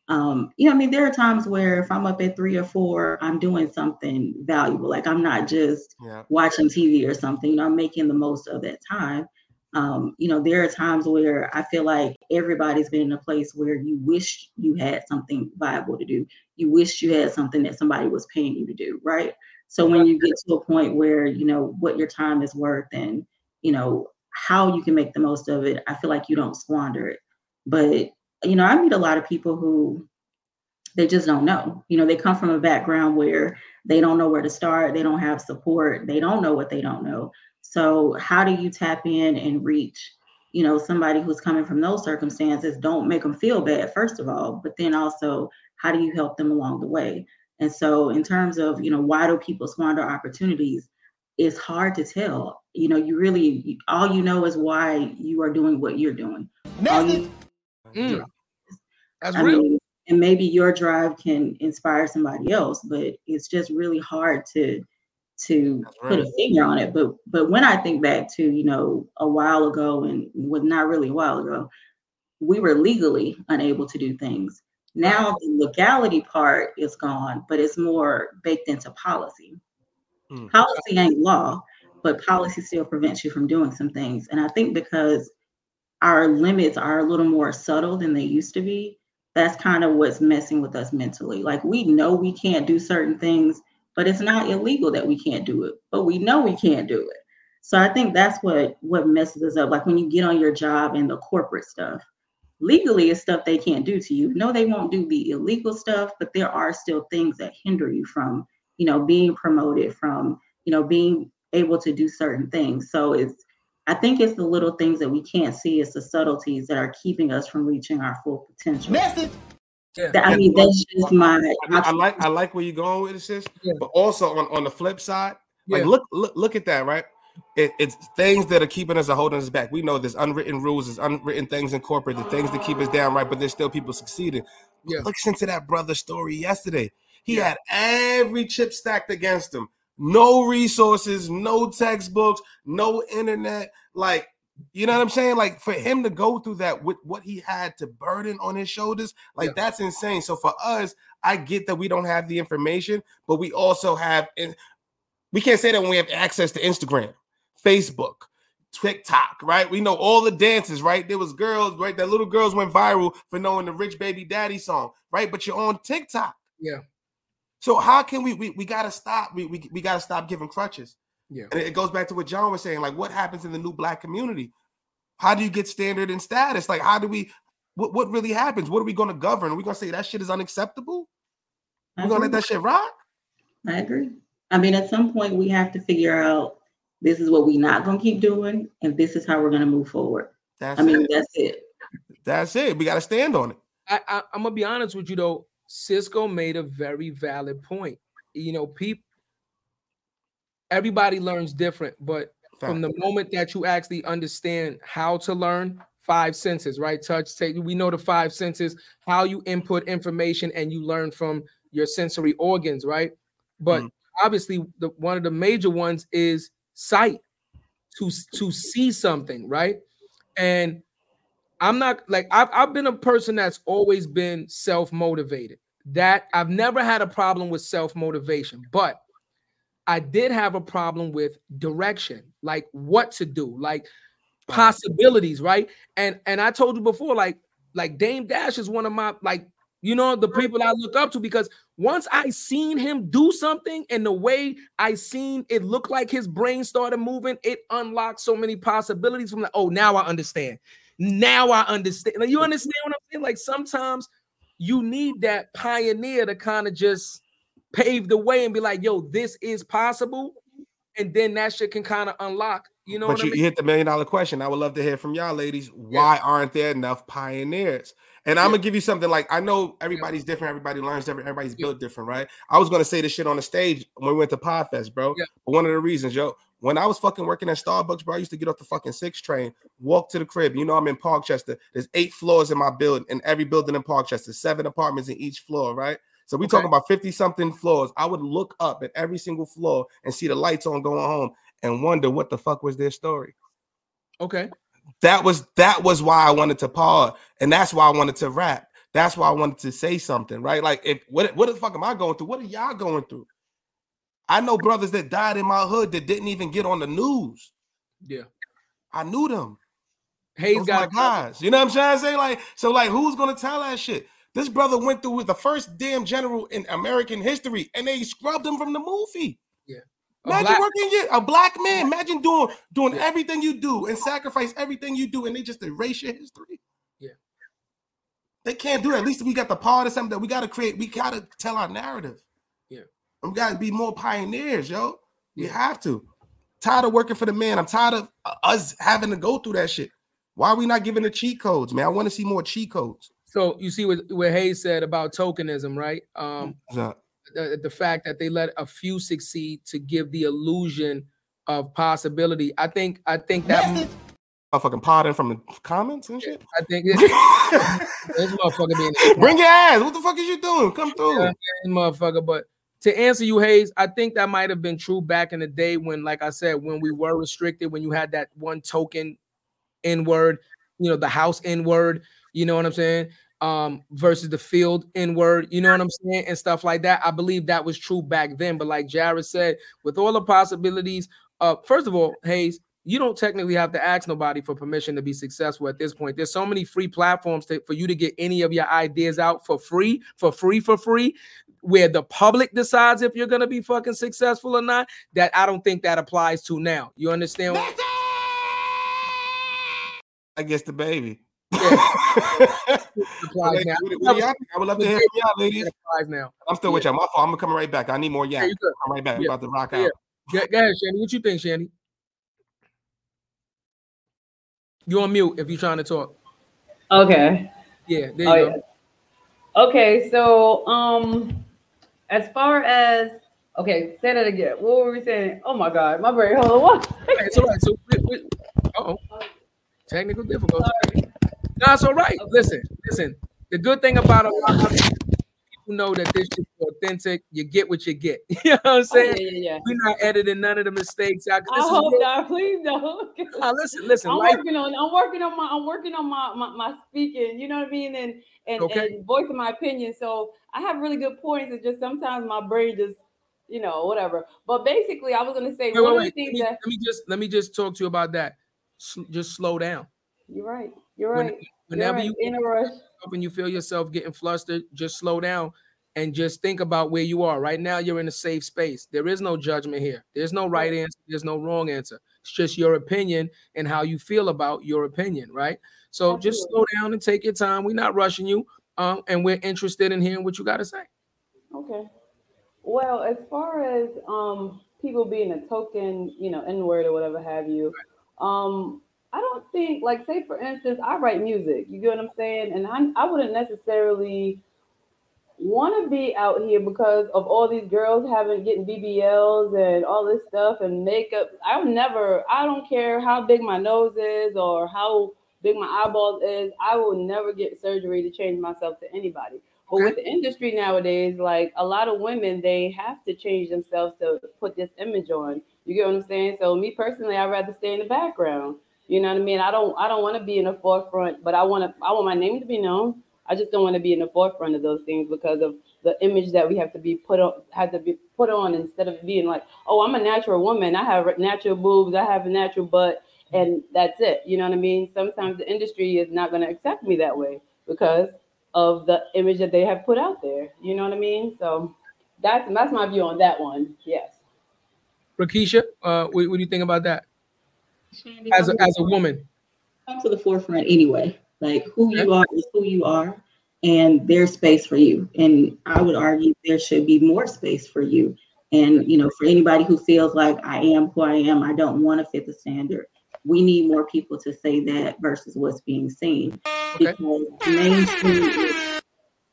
Um, you know, I mean, there are times where if I'm up at three or four, I'm doing something valuable. Like I'm not just Yeah. watching TV or something. You know, I'm making the most of that time. Um, you know, there are times where I feel like everybody's been in a place where you wish you had something viable to do. You wish you had something that somebody was paying you to do, right? So when you get to a point where you know what your time is worth and you know how you can make the most of it, I feel like you don't squander it. But you know, I meet a lot of people who they just don't know. You know, they come from a background where they don't know where to start, they don't have support, they don't know what they don't know. So how do you tap in and reach, you know, somebody who's coming from those circumstances? Don't make them feel bad, first of all, but then also how do you help them along the way? And so in terms of, you know, why do people squander opportunities? It's hard to tell. You know, you really all you know is why you are doing what you're doing. You Mm. That's I real. mean, and maybe your drive can inspire somebody else, but it's just really hard to to That's put a finger on it. But but when I think back to you know a while ago and was not really a while ago, we were legally unable to do things. Now the legality part is gone, but it's more baked into policy. Hmm. Policy ain't law, but policy still prevents you from doing some things. And I think because our limits are a little more subtle than they used to be, that's kind of what's messing with us mentally. Like we know we can't do certain things, but it's not illegal that we can't do it, but we know we can't do it. So I think that's what what messes us up. Like when you get on your job and the corporate stuff, legally is stuff they can't do to you. No, they won't do the illegal stuff, but there are still things that hinder you from, you know, being promoted, from, you know, being able to do certain things. So it's I think it's the little things that we can't see. It's the subtleties that are keeping us from reaching our full potential. Yeah. I mean, that's just my. I, I like I like where you're going with this. Yeah. But also on, on the flip side, like Yeah. look look look at that, right? it, it's things that are keeping us or holding us back. We know there's unwritten rules, there's unwritten things in corporate, the things that keep us down right, but there's still people succeeding. Yeah. Listen to that brother story yesterday. He had every chip stacked against him. No resources, no textbooks, no internet. Like, you know what I'm saying? Like for him to go through that with what he had to burden on his shoulders, like Yeah. that's insane. So for us, I get that we don't have the information, but we also have and we can't say that when we have access to Instagram, Facebook, TikTok, right? We know all the dances, right? There was girls, right? That little girls went viral for knowing the Rich Baby Daddy song, right? But you're on TikTok. Yeah. So how can we we, we gotta stop? We, we we gotta stop giving crutches. Yeah. And it goes back to what John was saying. Like, what happens in the new black community? How do you get standard and status? Like, how do we what, what really happens? What are we gonna govern? Are we gonna say that shit is unacceptable? We're gonna let that shit rock? I agree. I mean, at some point, we have to figure out this is what we're not going to keep doing, and this is how we're going to move forward. That's I mean, it. that's it. That's it. We gotta stand on it. I, I I'm gonna be honest with you though. Cisco made a very valid point. You know, people, everybody learns different, but from the moment that you actually understand how to learn five senses, right? Touch, take. We know the five senses, how you input information and you learn from your sensory organs, right? But mm. obviously, the one of the major ones is sight to to see something, right? And I'm not like I've, I've been a person that's always been self-motivated. That I've never had a problem with self-motivation, but I did have a problem with direction, like what to do, like possibilities, right? And and I told you before, like like Dame Dash is one of my like you know the people I look up to because once I seen him do something and the way I seen it looked like his brain started moving, it unlocked so many possibilities from like, oh, now I understand. Now I understand. Like, you understand what I'm saying? Like sometimes you need that pioneer to kind of just pave the way and be like, yo, this is possible. And then that shit can kind of unlock. You know but what you, I you hit the million dollar question. I would love to hear from y'all, ladies. Why aren't there enough pioneers? And I'm gonna give you something like I know everybody's different, everybody learns different, everybody's built different, right? I was gonna say this shit on the stage when we went to Podfest, bro. Yeah. But one of the reasons, yo, when I was fucking working at Starbucks, bro, I used to get off the fucking six train, walk to the crib. You know, I'm in Parkchester. There's eight floors in my building, in every building in Parkchester, seven apartments in each floor, right? So we talking about 50 something floors. I would look up at every single floor and see the lights on going home and wonder what the fuck was their story. Okay. That was that was why I wanted to pause. and that's why I wanted to rap. That's why I wanted to say something, right? Like, if what what the fuck am I going through? What are y'all going through? I know brothers that died in my hood that didn't even get on the news. Yeah. I knew them. Hayes Those got guys. You know what I'm trying to say? Like, so like, who's gonna tell that shit? This brother went through with the first damn general in American history, and they scrubbed him from the movie. Yeah. A Imagine black- working yeah, a black man. Imagine doing doing everything you do and sacrifice everything you do, and they just erase your history. Yeah. They can't do that. At least we got the part of something that we got to create. We got to tell our narrative. Yeah. We got to be more pioneers, yo. We have to. Tired of working for the man. I'm tired of uh, us having to go through that shit. Why are we not giving the cheat codes, man? I want to see more cheat codes. So you see what, what Hayes said about tokenism, right? Um, What's the, the fact that they let a few succeed to give the illusion of possibility. I think I think that Motherfucking potting from the comments and shit. I think this motherfucker being Bring your ass. What the fuck is you doing? Come through. Yeah, motherfucker. But to answer you, Hayes, I think that might have been true back in the day when, like I said, when we were restricted, when you had that one token N word, you know, the house N word, you know what I'm saying? Um, versus the field N word, you know what I'm saying, and stuff like that. I believe that was true back then. But like Jared said, with all the possibilities, uh, first of all, Hayes, you don't technically have to ask nobody for permission to be successful at this point. There's so many free platforms to, for you to get any of your ideas out for free, for free, for free, where the public decides if you're gonna be fucking successful or not. That I don't think that applies to now. You understand? I guess the baby. Applies now. What what y'all think? I would love to hear from y'all, ladies. Applies now. I'm still with y'all. My fault. I'm coming right back. I need more yak. you good. I'm right back. We Yeah. about to rock out. Go, go ahead, Shandy. What you think, Shandy? You're on mute if you're trying to talk. Okay. Yeah, there you Oh, go. yeah. Okay, so um, as far as Okay, say that again. What were we saying? Oh my God, my brain. Hold on. What? It's all right. So, oh, technical difficulty. No, it's all right. Listen, listen. The good thing about a lot of people know that this is authentic. You get what you get. You know what I'm saying? Oh, yeah, yeah, yeah. We're not editing none of the mistakes out. I hope not. Please don't. Nah, listen, listen. I'm life- working on. I'm working on my. I'm working on my my, my speaking. You know what I mean? And and, Okay. and voicing my opinion. So I have really good points. It's just sometimes my brain just, you know, whatever. But basically, I was gonna say Wait, one wait, of the wait. Let me, that let me just let me just talk to you about that. S- just slow down. You're right. You're When- right. Whenever you're right. you in a rush. and you feel yourself getting flustered, just slow down and just think about where you are. Right now, you're in a safe space. There is no judgment here. There's no right answer. There's no wrong answer. It's just your opinion and how you feel about your opinion, right? So just slow down and take your time. We're not rushing you, um, and we're interested in hearing what you got to say. Okay. Well, as far as um people being a token, you know, N word or whatever have you, um, I don't think like say for instance, I write music. You get what I'm saying? And I I wouldn't necessarily want to be out here because of all these girls having getting BBLs and all this stuff and makeup. I would never. I don't care how big my nose is or how big my eyeballs is. I will never get surgery to change myself to anybody. But with the industry nowadays, like a lot of women, they have to change themselves to put this image on. You get what I'm saying? So me personally, I'd rather stay in the background. You know what I mean? I don't I don't want to be in the forefront, but I want to I want my name to be known. I just don't want to be in the forefront of those things because of the image that we have to be put on have to be put on instead of being like, oh, I'm a natural woman. I have natural boobs, I have a natural butt, and that's it. You know what I mean? Sometimes the industry is not going to accept me that way because of the image that they have put out there. You know what I mean? So that's that's my view on that one. Yes. Rakisha, uh, what, what do you think about that? As a, as a woman, come to the forefront anyway. Like who you are is who you are, and there's space for you. And I would argue there should be more space for you. And you know, for anybody who feels like I am who I am, I don't want to fit the standard. We need more people to say that versus what's being seen. Because mainstream is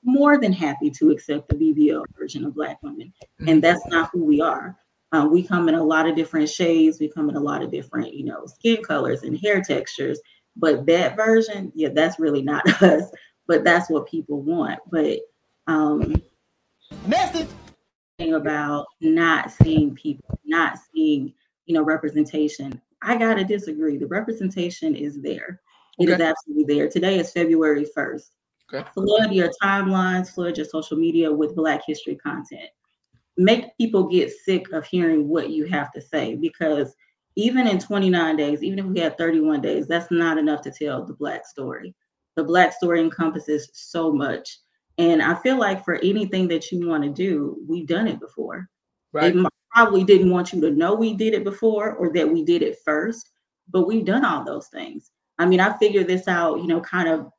more than happy to accept the BBL version of Black women, and mm-hmm. that's not who we are. Uh, we come in a lot of different shades. We come in a lot of different, you know, skin colors and hair textures. But that version, yeah, that's really not us. But that's what people want. But um, message thing about not seeing people, not seeing, you know, representation. I gotta disagree. The representation is there. It is Okay. absolutely there. Today is February first. Okay. Flood your timelines, flood your social media with Black history content make people get sick of hearing what you have to say because even in 29 days, even if we had 31 days, that's not enough to tell the Black story. The Black story encompasses so much. And I feel like for anything that you want to do, we've done it before. Right. They probably didn't want you to know we did it before or that we did it first, but we've done all those things. I mean, I figured this out, you know, kind of,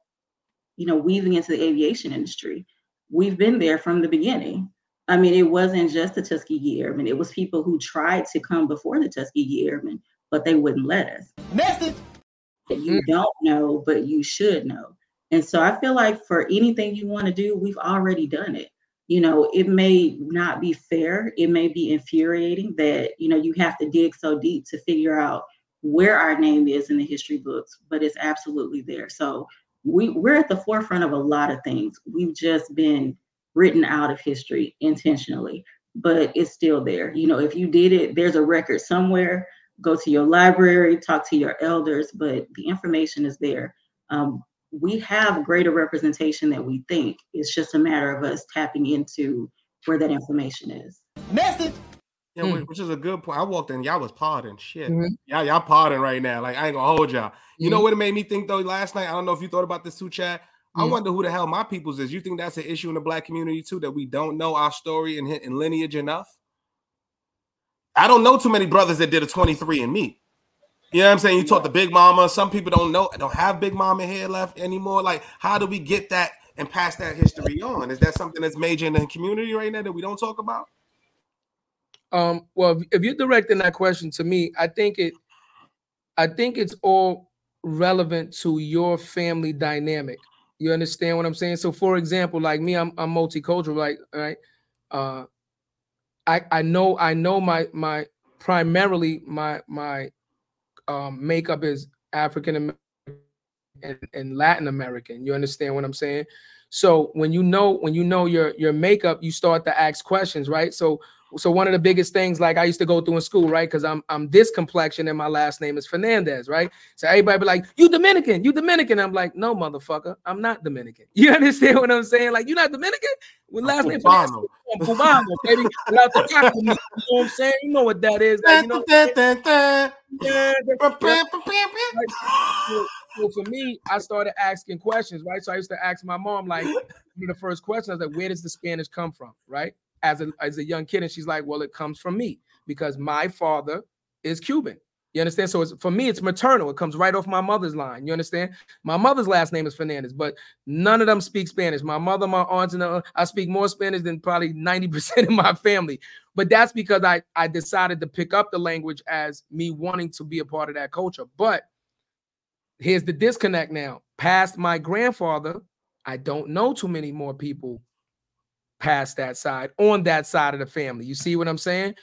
you know, weaving into the aviation industry. We've been there from the beginning. I mean, it wasn't just the Tuskegee Airmen. It was people who tried to come before the Tuskegee Airmen, but they wouldn't let us. Message that you mm. don't know, but you should know. And so I feel like for anything you want to do, we've already done it. You know, it may not be fair. It may be infuriating that, you know, you have to dig so deep to figure out where our name is in the history books, but it's absolutely there. So we, we're at the forefront of a lot of things. We've just been written out of history intentionally, but it's still there. You know, if you did it, there's a record somewhere. Go to your library, talk to your elders, but the information is there. Um, we have greater representation than we think. It's just a matter of us tapping into where that information is. Message. Yeah, Hmm. which, which is a good point. I walked in, y'all was partying. Shit. Mhm. Y'all, y'all partying right now. Like, I ain't gonna hold y'all. You know Mhm. what it made me think though last night? I don't know if you thought about this too, Chad. I wonder who the hell my peoples is. You think that's an issue in the black community too, that we don't know our story and, and lineage enough? I don't know too many brothers that did a 23andMe. You know what I'm saying? You taught the big mama. Some people don't know, don't have big mama hair left anymore. Like, how do we get that and pass that history on? Is that something that's major in the community right now that we don't talk about? Um, well, if- if you're directing that question to me, I think it, I think it's all relevant to your family dynamic. You understand what I'm saying? So, for example, like me, I'm I'm multicultural, like right. Uh, I I know I know my my primarily my my um makeup is African American and, and Latin American. You understand what I'm saying? So when you know when you know your your makeup, you start to ask questions, right? So so one of the biggest things like I used to go through in school, right? Because I'm I'm this complexion and my last name is Fernandez, right? So everybody be like, "You Dominican? You Dominican?" I'm like, "No, motherfucker, I'm not Dominican." You understand what I'm saying? Like, you're not Dominican with last name Cubano. I'm Cubano, baby. Without the taco you know what I'm saying? You know what that is? Like, you know, yeah, so, for me, I started asking questions, right? So I used to ask my mom, like, the first question, I was like, where does the Spanish come from, right? As a as a young kid, and she's like, well, it comes from me because my father is Cuban. You understand? So for me, it's maternal. It comes right off my mother's line. You understand? My mother's last name is Fernandez, but none of them speak Spanish. My mother, my aunts, and I speak more Spanish than probably 90% of my family. But that's because I I decided to pick up the language as me wanting to be a part of that culture. But here's the disconnect now. Past my grandfather, I don't know too many more people past that side on that side of the family. You see what I'm saying?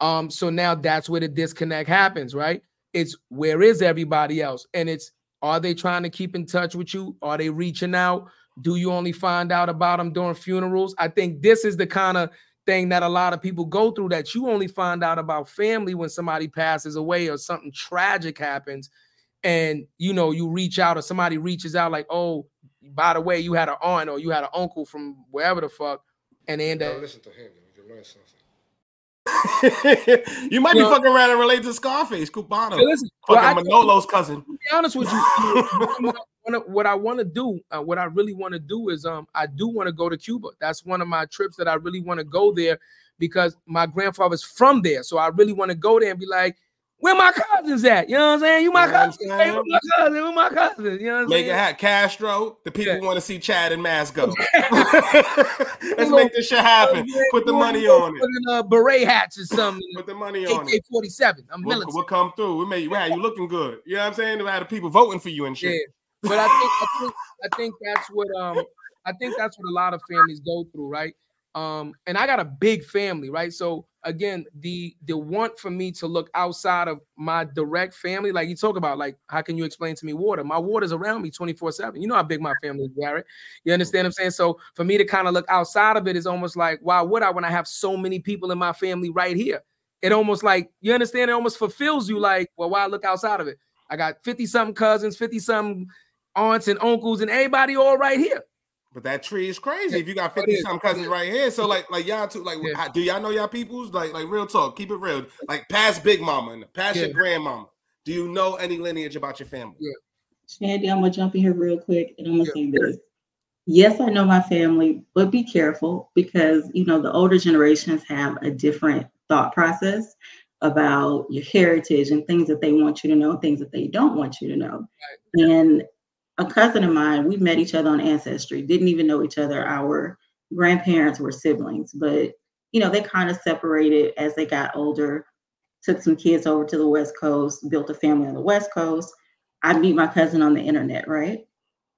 Um, so now that's where the disconnect happens, right? It's where is everybody else? And it's are they trying to keep in touch with you? Are they reaching out? Do you only find out about them during funerals? I think this is the kind of thing that a lot of people go through that you only find out about family when somebody passes away or something tragic happens and you know you reach out or somebody reaches out like oh by the way you had an aunt or you had an uncle from wherever the fuck and they end up listen to him. You learn something. you might be Well- fucking around and relate to Scarface, Cubano. Hey, listen, fucking well, I- Manolo's cousin. to be honest with you, what I wanna- what I want to do, uh, what I really want to do is, um, I do want to go to Cuba. That's one of my trips that I really want to go there because my grandfather's from there. So I really want to go there and be like, where my cousins at? You know what I'm saying? You my You know cousin? Hey, where my cousin? Where my cousins? You know what I'm Make saying? it happen. Castro, the people want to see Chad and Mass go. Let's make this shit happen. Put the money on it. put in, uh, beret hats or something. Put the money on it. AK 47. I'm We'll, military. we'll come through. We made you, wow, you looking good. You know what I'm saying? We had the people voting for you and Yeah, shit. but I think I think I think that's what um I think that's what a lot of families go through, right? Um, and I got a big family, right? So again, the the want for me to look outside of my direct family, like you talk about, like how can you explain to me water? My water's around me 24-7. You know how big my family is, Garrett. You understand what I'm saying? So for me to kind of look outside of it is almost like, why would I when I have so many people in my family right here? It almost like you understand, it almost fulfills you like, well, why look outside of it? I got 50 something cousins, 50 something aunts and uncles, and everybody all right here. But that tree is crazy. Yeah, If you got it 50 is. some cousins right here. So like like y'all too, like Yeah. how- do y'all know y'all peoples? Like like real talk, keep it real. Like past Big Mama and past your Yeah. grandmama. Do you know any lineage about your family? Yeah. Shandy, I'm gonna jump in here real quick and I'm gonna say this. Yes, I know my family, but be careful because you know the older generations have a different thought process about your heritage and things that they want you to know, things that they don't want you to know. And a cousin of mine, we met each other on Ancestry, didn't even know each other. Our grandparents were siblings, but you know, they kind of separated as they got older, took some kids over to the West Coast, built a family on the West Coast. I meet my cousin on the internet, right?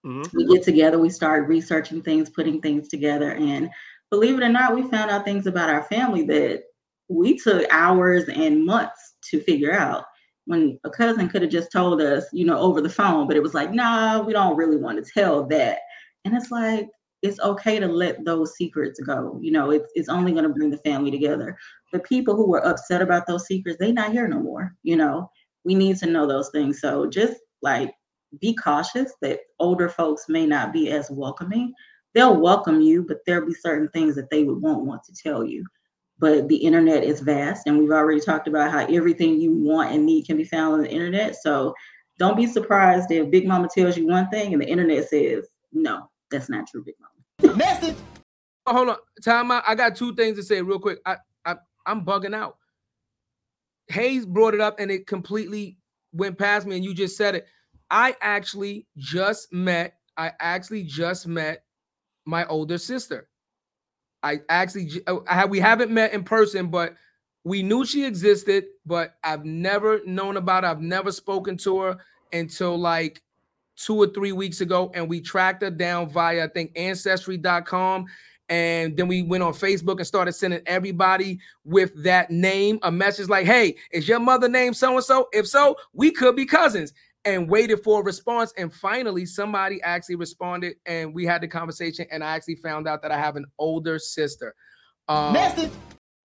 Mhm. We get together, we start researching things, putting things together. And believe it or not, we found out things about our family that we took hours and months to figure out. When a cousin could have just told us, you know, over the phone, but it was like, nah, we don't really want to tell that. And it's like, it's okay to let those secrets go. You know, it's, it's only going to bring the family together. The people who were upset about those secrets, they not here no more. You know, we need to know those things. So just like be cautious that older folks may not be as welcoming. They'll welcome you, but there'll be certain things that they would won't want to tell you. But the internet is vast, and we've already talked about how everything you want and need can be found on the internet. So don't be surprised if Big Mama tells you one thing and the internet says, no, that's not true, Big Mama. Oh, hold on, time out. I got two things to say real quick. I, I I'm bugging out. Hayes brought it up and it completely went past me, and you just said it. I actually just met. I actually just met my older sister. I actually oh, I we haven't met in person, but we knew she existed, but I've never known about her. I've never spoken to her until like two or three weeks ago, and we tracked her down via I think ancestry.com. And then we went on Facebook and started sending everybody with that name a message like, hey, is your mother name so and so? If so, we could be cousins. And waited for a response. And finally, somebody actually responded, and we had the conversation. And I actually found out that I have an older sister. Um, Message.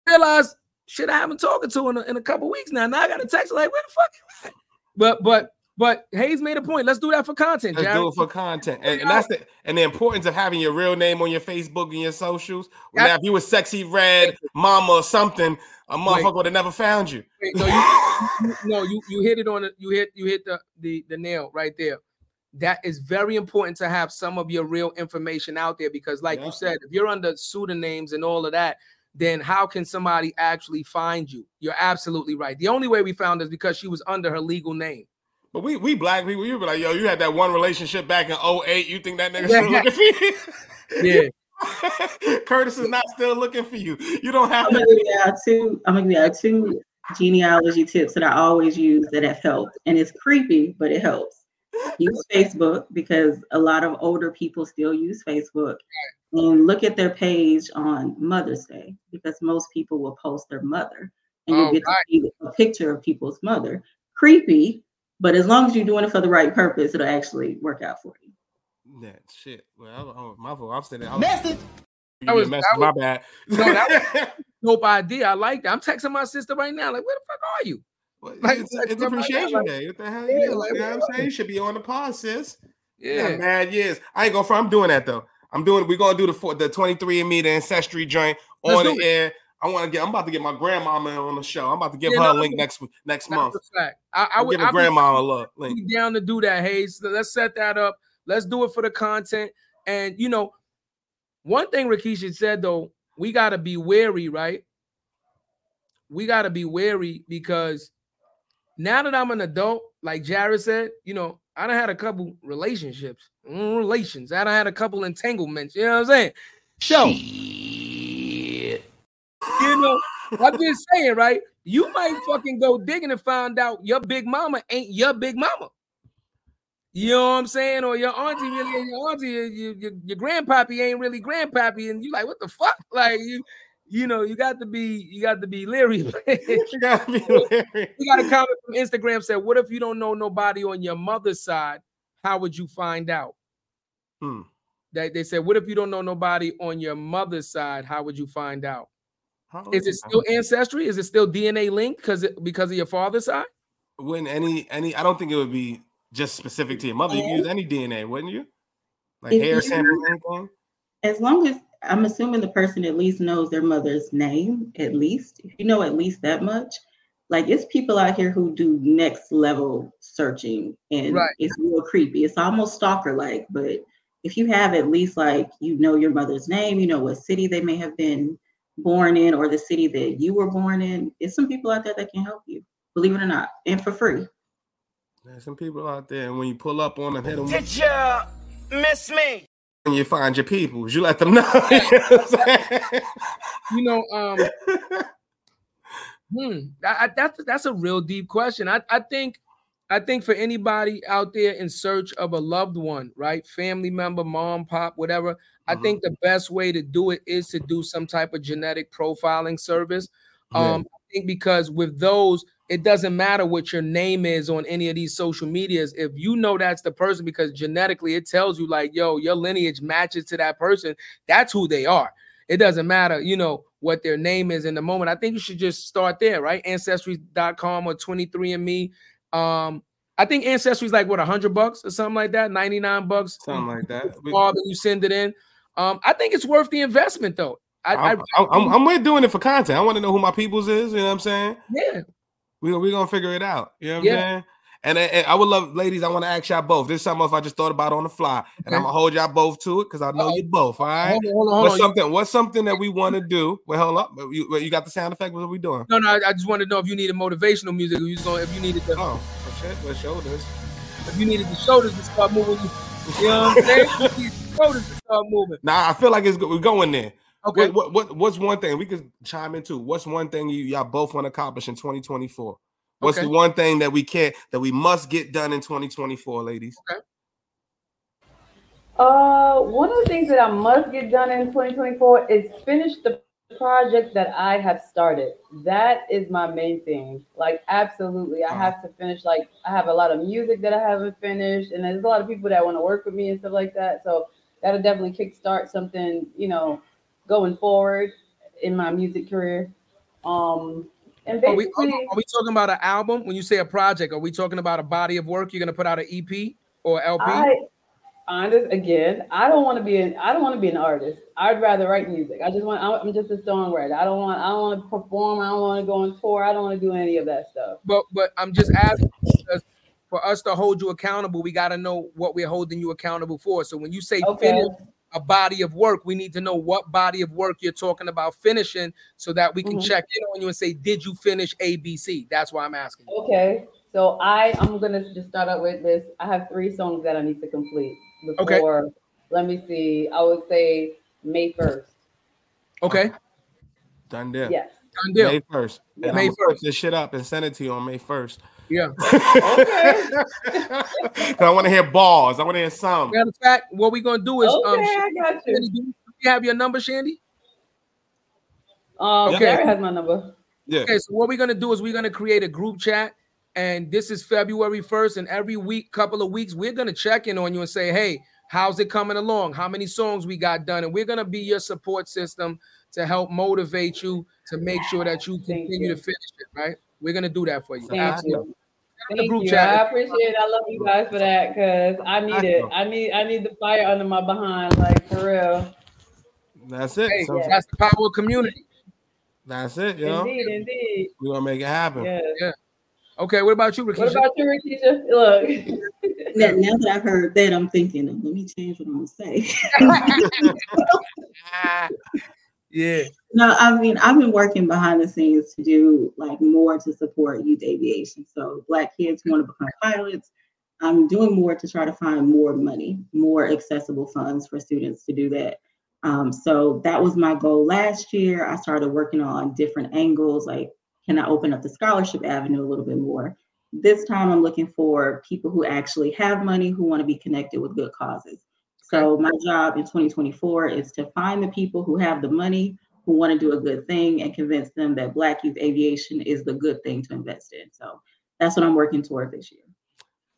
realized shit I haven't talking to in a, in a couple weeks now. Now I got a text like, where the fuck you at? But but but Hayes made a point. Let's do that for content, Let's Jared. do it for content, and, and that's the and the importance of having your real name on your Facebook and your socials. Now, if you were sexy red mama or something, a motherfucker would have never found you. Wait, no, you, you- no, you you hit it on the you hit you hit the the the nail right there. That is very important to have some of your real information out there because, like Yeah. you said, if you're under pseudonyms and all of that, then how can somebody actually find you? You're absolutely right. The only way we found is because she was under her legal name. But we we black people, you be like, yo, you had that one relationship back in 08. You think that nigga Yeah. still looking for you? Yeah. Curtis is not still looking for you. You don't have I'm gonna to. give you out two. I'm gonna give you out two genealogy tips that I always use that have helped, and it's creepy, but it helps. Use Facebook because a lot of older people still use Facebook, and look at their page on Mother's Day because most people will post their mother, and you'll Oh, get right. to see a picture of people's mother. Creepy, but as long as you're doing it for the right purpose, it'll actually work out for you. That shit. Well, I, oh, my fault. I'm sitting there. Message. You That get was- message, that my was- bad. No, that Dope idea. I like that. I'm texting my sister right now. Like, where the fuck are you? Well, Like, it's, like, it's like, appreciation like- day. What the hell? Yeah, you, like, you know what I'm saying? You should be on the pod, sis. Yeah, Yeah. mad years. I ain't gonna. front, I'm doing that though. I'm doing. We're gonna do the for the 23andMe the ancestry joint Let's on do the it. air. I want to get. I'm about to get my grandmama on the show. I'm about to give Yeah, her no, a link next next month. Fact. I, I I'll would give a I'll be- grandma a look. Link. be down to do that, Hayes. Let's set that up. Let's do it for the content. And you know, one thing Rakisha said though, we gotta be wary, right? We gotta be wary because now that I'm an adult, like Jared said, you know, I done had a couple relationships, mm, relations. I done had a couple entanglements. You know what I'm saying? So, you know, I'm just saying, right? You might fucking go digging and find out your big mama ain't your big mama. You know what I'm saying? Or your auntie really your auntie, your, your, your, grandpappy ain't really grandpappy, and you like, what the fuck? Like you, you know, you got to be, you got to be leery. You gotta be hilarious. We got a comment from Instagram said, "What if you don't know nobody on your mother's side? How would you find out?" Hmm. That they said, "What if you don't know nobody on your mother's side? How would you find out?" How Is old it still ancestry? Is it still DNA linked because because of your father's side? Wouldn't any any? I don't think it would be just specific to your mother. You could use any DNA, wouldn't you? Like If hair you- sample, anything. As long as I'm assuming the person at least knows their mother's name, at least. If you know at least that much, like it's people out here who do next level searching and Right. it's real creepy. It's almost stalker like, but if you have at least like you know your mother's name, you know what city they may have been born in or the city that you were born in, it's some people out there that can help you, believe it or not, and for free. There's some people out there, and when you pull up on them, hit them. Did you miss me? and you find your peoples, you let them know. You know what I'm saying? You know, um, hmm, I, I- that's that's a real deep question. I, I think, I think for anybody out there in search of a loved one, right, family member, mom, pop, whatever, I Mhm. think the best way to do it is to do some type of genetic profiling service. Yeah. Um, I think because with those, it doesn't matter what your name is on any of these social medias. If you know that's the person, because genetically it tells you, like, yo, your lineage matches to that person, that's who they are. It doesn't matter, you know, what their name is in the moment. I think you should just start there, right? Ancestry.com or 23andMe. Um, I think Ancestry is like what 100 bucks or something like that, 99 bucks. Something like that. We- All that you send it in. Um, I think it's worth the investment though. I, I, I'm, I'm, with doing it for content. I want to know who my peoples is. You know what I'm saying? yeah, We we gonna figure it out. You know what Yeah. I'm saying? And, and I would love, ladies. I want to ask y'all both. This is something else I just thought about on the fly, and I'm gonna hold y'all both to it because I know Uh-oh. you both. All right. hold on, hold on, What's something? What's something that we want to do? Well, hold up. You, you got the sound effect. What are we doing? No, no, I, I just wanted to know if you needed motivational music. Or you going, if you needed the, Oh, well. Let's show this. if you needed the shoulders to start moving. You know what I'm saying? You need the shoulders to start moving. Nah, I feel like it's we're going there. Okay. What, what, what what's one thing we could chime into? What's one thing you y'all both want to accomplish in 2024? What's Okay. the one thing that we can't that we must get done in 2024, ladies? Okay. Uh, one of the things that I must get done in 2024 is finish the project that I have started. That is my main thing. Like, absolutely, I have to finish. Like, I have a lot of music that I haven't finished, and there's a lot of people that want to work with me and stuff like that. So that'll definitely kickstart something, you know, going forward in my music career. Um, and Are we, are we talking about an album? When you say a project, are we talking about a body of work? You're gonna put out an EP or LP? I honest again, I don't want to be an I don't want to be an artist. I'd rather write music. I just want I'm just a songwriter. I don't want I don't want to perform. I don't want to go on tour. I don't want to do any of that stuff. But but I'm just asking because for us to hold you accountable, we got to know what we're holding you accountable for. So when you say Okay. finish a body of work, we need to know what body of work you're talking about finishing, so that we can Mhm. check in on you and say, did you finish ABC? That's why I'm asking. you. Okay. So I I'm gonna just start out with this. I have three songs that I need to complete before Okay. before. Let me see. I would say May first. Okay, Done deal. Yes. done deal. May first. And May May first. This shit up and send it to you on May first. Yeah. Okay. I want to hear balls. I want to hear some. Matter of fact, what we're gonna do is um, Okay, I got you. Shandy, do you have your number, Shandy? Um, Okay. Gary has my number. Yeah. Okay, so what we're gonna do is we're gonna create a group chat, and this is February 1st, and every week, couple of weeks, we're gonna check in on you and say, hey, how's it coming along? How many songs we got done? And we're gonna be your support system to help motivate you to make sure that you continue you. to finish it, right? We're gonna do that for you. Thank Got you. the Thank group you. chat. I appreciate it. I love you guys for that because I need it. I need I need the fire under my behind, like for real. That's it. Hey, So that's the power of community. that's it, you know. Indeed, indeed. We're gonna make it happen. Yeah. Okay, what about you, Rakisha? What about you, Rakisha? Look. Now, now that I've heard that, I'm thinking, let me change what I'm gonna say. yeah. No, I mean I've been working behind the scenes to do like more to support youth aviation. So black kids want to become pilots. I'm doing more to try to find more money, more accessible funds for students to do that. Um, so that was my goal last year. I started working on different angles, like can I open up the scholarship avenue a little bit more? This time I'm looking for people who actually have money who want to be connected with good causes. So my job in 2024 is to find the people who have the money, who want to do a good thing, and convince them that Black youth aviation is the good thing to invest in. So that's what I'm working toward this year.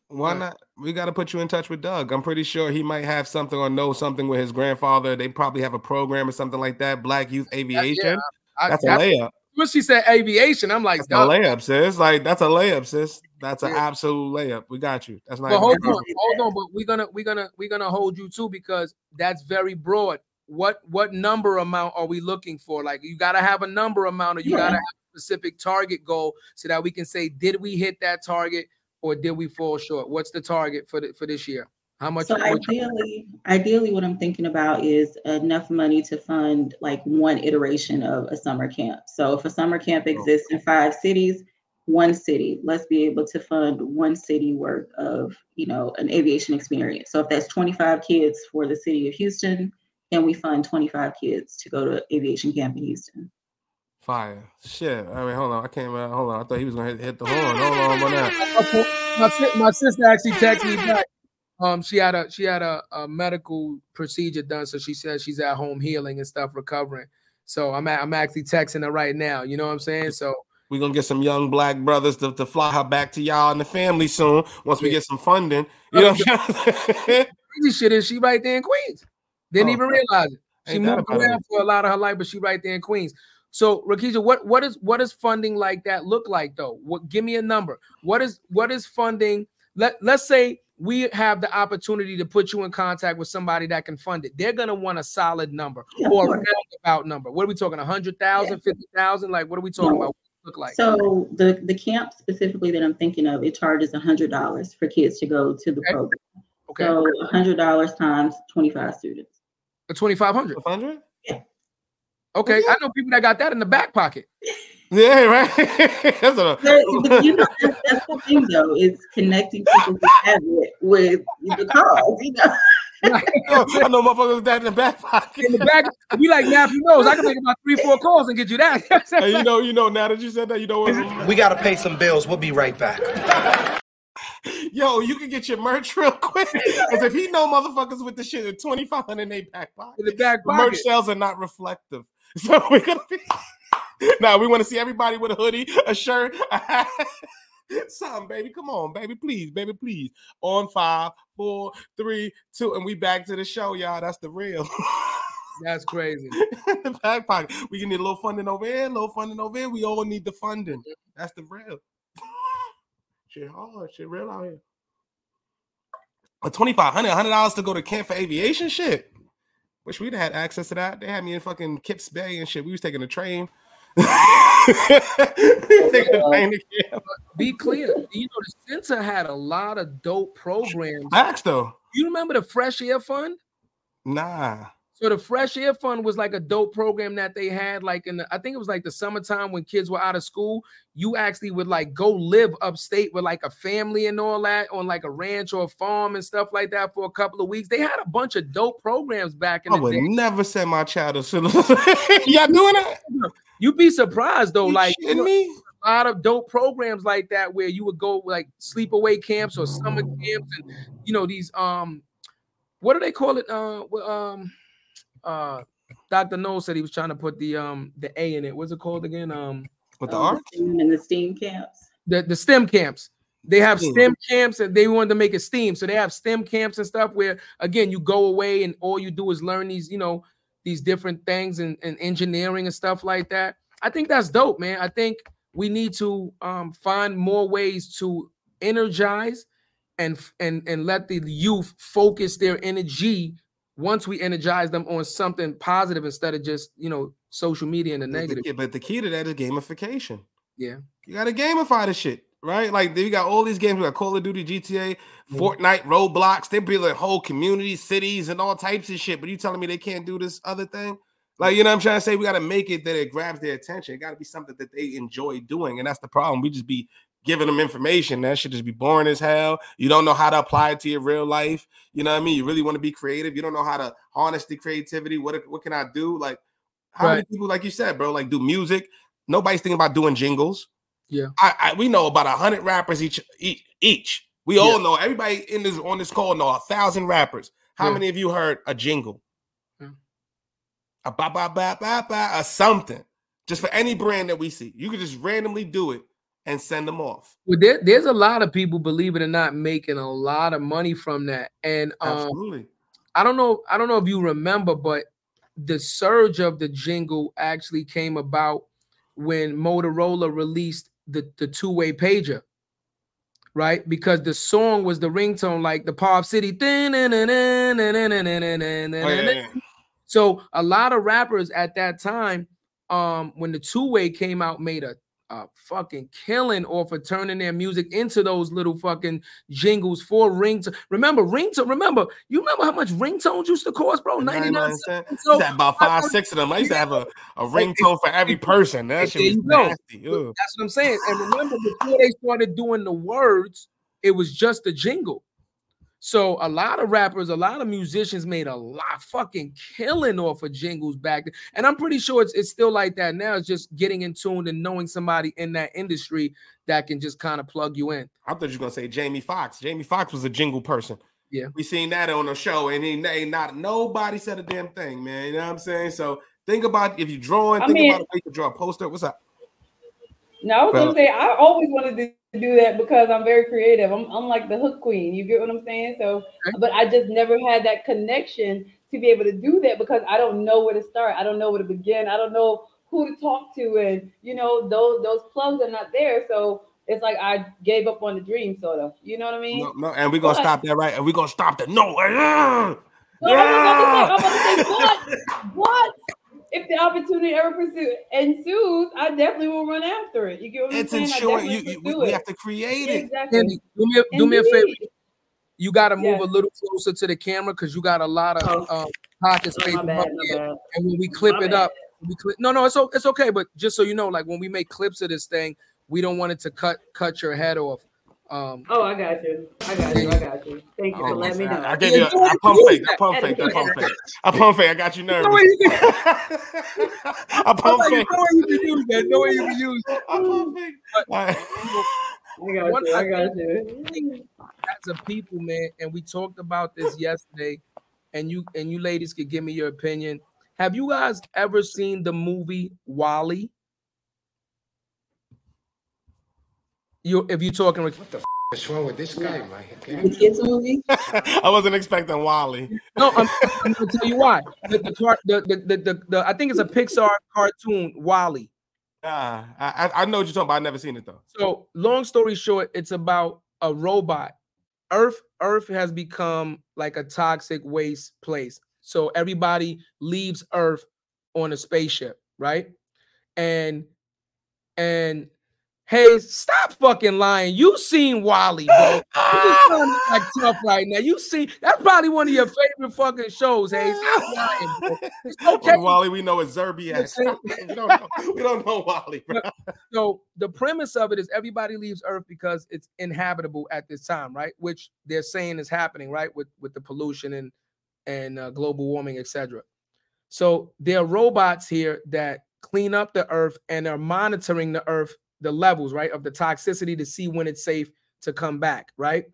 Why not? We got to put you in touch with Doug. I'm pretty sure he might have something or know something with his grandfather. They probably have a program or something like that. Black Youth Aviation. I, That's a layup. When she said aviation, I'm like, That's a layup, sis. Like that's a layup, sis. That's an Yeah. absolute layup. We got you. That's not. But hold on, hold on. But we're gonna we're gonna we're gonna hold you too because that's very broad. What what number amount are we looking for? Like you gotta have a number amount, or you Yeah. gotta have a specific target goal so that we can say, did we hit that target or did we fall short? What's the target for the, for this year? How much? So ideally, ideally, what I'm thinking about is enough money to fund like one iteration of a summer camp. So if a summer camp exists in five cities, one city, let's be able to fund one city worth of, you know, an aviation experience. So if that's 25 kids for the city of Houston, can we fund 25 kids to go to aviation camp in Houston? Fire. Shit. I mean, hold on. I can't. Uh, hold on. I thought he was gonna hit, hit the horn. Hold on. What that? My, my sister actually texted me back. Um, she had a she had a, a medical procedure done, so she says she's at home healing and stuff, recovering. So I'm at, I'm actually texting her right now. You know what I'm saying? So We're gonna get some young black brothers to, to fly her back to y'all and the family soon once we Yeah. get some funding. You know what I'm saying? crazy shit is she right there in Queens. Didn't Oh, even realize it. She moved around for a lot of her life, but she right there in Queens. So Rakisha, what what is what does funding like that look like though? What give me a number? What is what is funding? Let let's say we have the opportunity to put you in contact with somebody that can fund it. They're gonna want a solid number Yeah, or a course. roundabout number. What are we talking? 100,000, 50,000? Like what are we talking No. about? What does it look like? So the the camp specifically that I'm thinking of, it charges hundred dollars for kids to go to the Okay. program. okay. So hundred dollars times twenty five students. 2500. 100? Okay. I know people that got that in the back pocket. Yeah, right. That's a, But, but you know, that's, that's the thing though, is connecting people who have with the cause. You know, I know motherfuckers with that in the back pocket. in the back. Be like Matthew knows. I can make about three, four calls and get you that. Hey, you know, you know. Now that you said that, you know what? We gotta pay some bills. We'll be right back. Yo, you can get your merch real quick. Because if he know motherfuckers with the shit at 2500 in their back pocket, In the back the merch sales are not reflective. So we're gonna be now we want to see everybody with a hoodie, a shirt, a hat. Something, baby. Come on, baby. Please, baby, please. On five, four, three, two, and we back to the show, y'all. That's the real. That's crazy. the back pocket. We can need a little funding over here, a little funding over here. We all need the funding. That's the real. shit hard, shit real out here. A twenty five hundred, hundred dollars to go to camp for aviation shit. Wish we'd had access to that. They had me in fucking Kips Bay and shit. We was taking a train. Taking a train to. Be clear. You know, the center had a lot of dope programs. Facts though. You remember the Fresh Air Fund? Nah. So the Fresh Air Fund was like a dope program that they had, like in the, I think it was like the summertime when kids were out of school. You actually would like go live upstate with like a family and all that on like a ranch or a farm and stuff like that for a couple of weeks. They had a bunch of dope programs back in I the would day. never send my child to school. Y'all doing that? You'd be surprised though, You like me? a lot of dope programs like that where you would go like sleepaway camps or summer camps and you know these um what do they call it uh um uh Dr. Noel said he was trying to put the um the A in it. What's it called again? Um With the Um, art? and the steam camps. the, the STEM camps. They have STEM. STEM camps and they wanted to make it STEAM. So they have STEM camps and stuff where again you go away and all you do is learn these, you know, these different things and, and engineering and stuff like that. I think that's dope, man. I think we need to um, find more ways to energize and and and let the youth focus their energy once we energize them on something positive instead of just you know social media and the negative. key- but the key to that is gamification. Yeah. You got to gamify the shit, right? Like you got all these games. We got Call of Duty, GTA, Fortnite, Roblox. They build whole communities, cities, and all types of shit. But you telling me they can't do this other thing? Like you know, what I'm trying to say we got to make it that it grabs their attention. It got to be something that they enjoy doing, and that's the problem. We just be giving them information that should just be boring as hell. You don't know how to apply it to your real life. You know what I mean? You really want to be creative. You don't know how to harness the creativity. What what can I do? Like how many people, like you said, bro, like do music? Nobody's thinking about doing jingles. Yeah. I, I we know about a hundred rappers each each each. We all Yeah. know everybody in this on this call know a thousand rappers. How Yeah. many of you heard a jingle? Yeah. A ba ba ba ba ba or something. Just for any brand that we see. You could just randomly do it and send them off. Well, there, there's a lot of people, believe it or not, making a lot of money from that. And um, Absolutely. I don't know, I don't know if you remember, but the surge of the jingle actually came about when Motorola released the, the two-way pager. Right, because the song was the ringtone, like the Pop City. Oh. So a lot of rappers at that time, um, when the two way came out, made a, a fucking killing off of turning their music into those little fucking jingles for ringtone. Remember ringtone? Remember you remember how much ringtones used to cost, bro? 99 cents. cents. So used to have about five, six of them. I used to have a, a ringtone for every person. That shit was nasty. Ugh. That's what I'm saying. And remember, before they started doing the words, it was just a jingle. So a lot of rappers, a lot of musicians made a lot fucking killing off of jingles back then. And I'm pretty sure it's, it's still like that now. It's just getting in tune and knowing somebody in that industry that can just kind of plug you in. I thought you were gonna say Jamie Foxx. Jamie Foxx was a jingle person. Yeah. We seen that on the show, and he ain't not nobody said a damn thing, man. You know what I'm saying? So think about if you're drawing, I think mean- about a way to draw a poster. What's up? No, I was gonna say I always wanted to do that because I'm very creative. I'm I'm like the hook queen. You get what I'm saying? So, but I just never had that connection to be able to do that because I don't know where to start. I don't know where to begin. I don't know who to talk to, and you know those those plugs are not there. So it's like I gave up on the dream, sort of. You know what I mean? No, no, and we're gonna But- stop that right, and we're gonna stop the no. uh, No, I'm about to say, I'm about to say, but, but if the opportunity ever pursue ensues, I definitely will run after it. You get what I'm It's saying? I ensuring you, you pursue we, we have to create it. Exactly. Andy, do me a, do me a favor. You got to move Yes. a little closer to the camera because you got a lot of um, pocket Oh, space. my above bad, my here. And when we clip My it bad. up, we clip, no, no, it's it's okay. But just so you know, like when we make clips of this thing, we don't want it to cut cut your head off. Um, Oh, I got you. I got you. I got you. Thank you Oh, for letting me know. I, I gave you. A, I pump fake. I pump fake. I pump fake. I pump fake. I got you nervous. No way you can- I pump no way you can use that. No way you can use. I pump fake. All right. I got you. I I got you. as a people, man, and we talked about this yesterday, and you and you ladies could give me your opinion. Have you guys ever seen the movie WALL-E? You, if you're talking, with what the is wrong with this guy, man? The kids movie. I wasn't expecting WALL-E. no, I'm, I'm gonna tell you why. The the, car, the, the, the, the, the I think it's a Pixar cartoon, WALL-E. Ah, I, I I know what you're talking about. I've never seen it though. So, long story short, it's about a robot. Earth Earth has become like a toxic waste place. So everybody leaves Earth on a spaceship, right? And and hey, stop fucking lying. You seen WALL-E, bro. You just trying to act tough right now. You see, that's probably one of your favorite fucking shows, Hey, Stop lying, bro. Okay. WALL-E, we know it's Zerbiak. we don't know. We don't know WALL-E. Bro. So the premise of it is everybody leaves Earth because it's inhabitable at this time, right? Which they're saying is happening, right? With with the pollution and and uh, global warming, etc. So there are robots here that clean up the Earth and are monitoring the Earth, the levels, right, of the toxicity to see when it's safe to come back, right?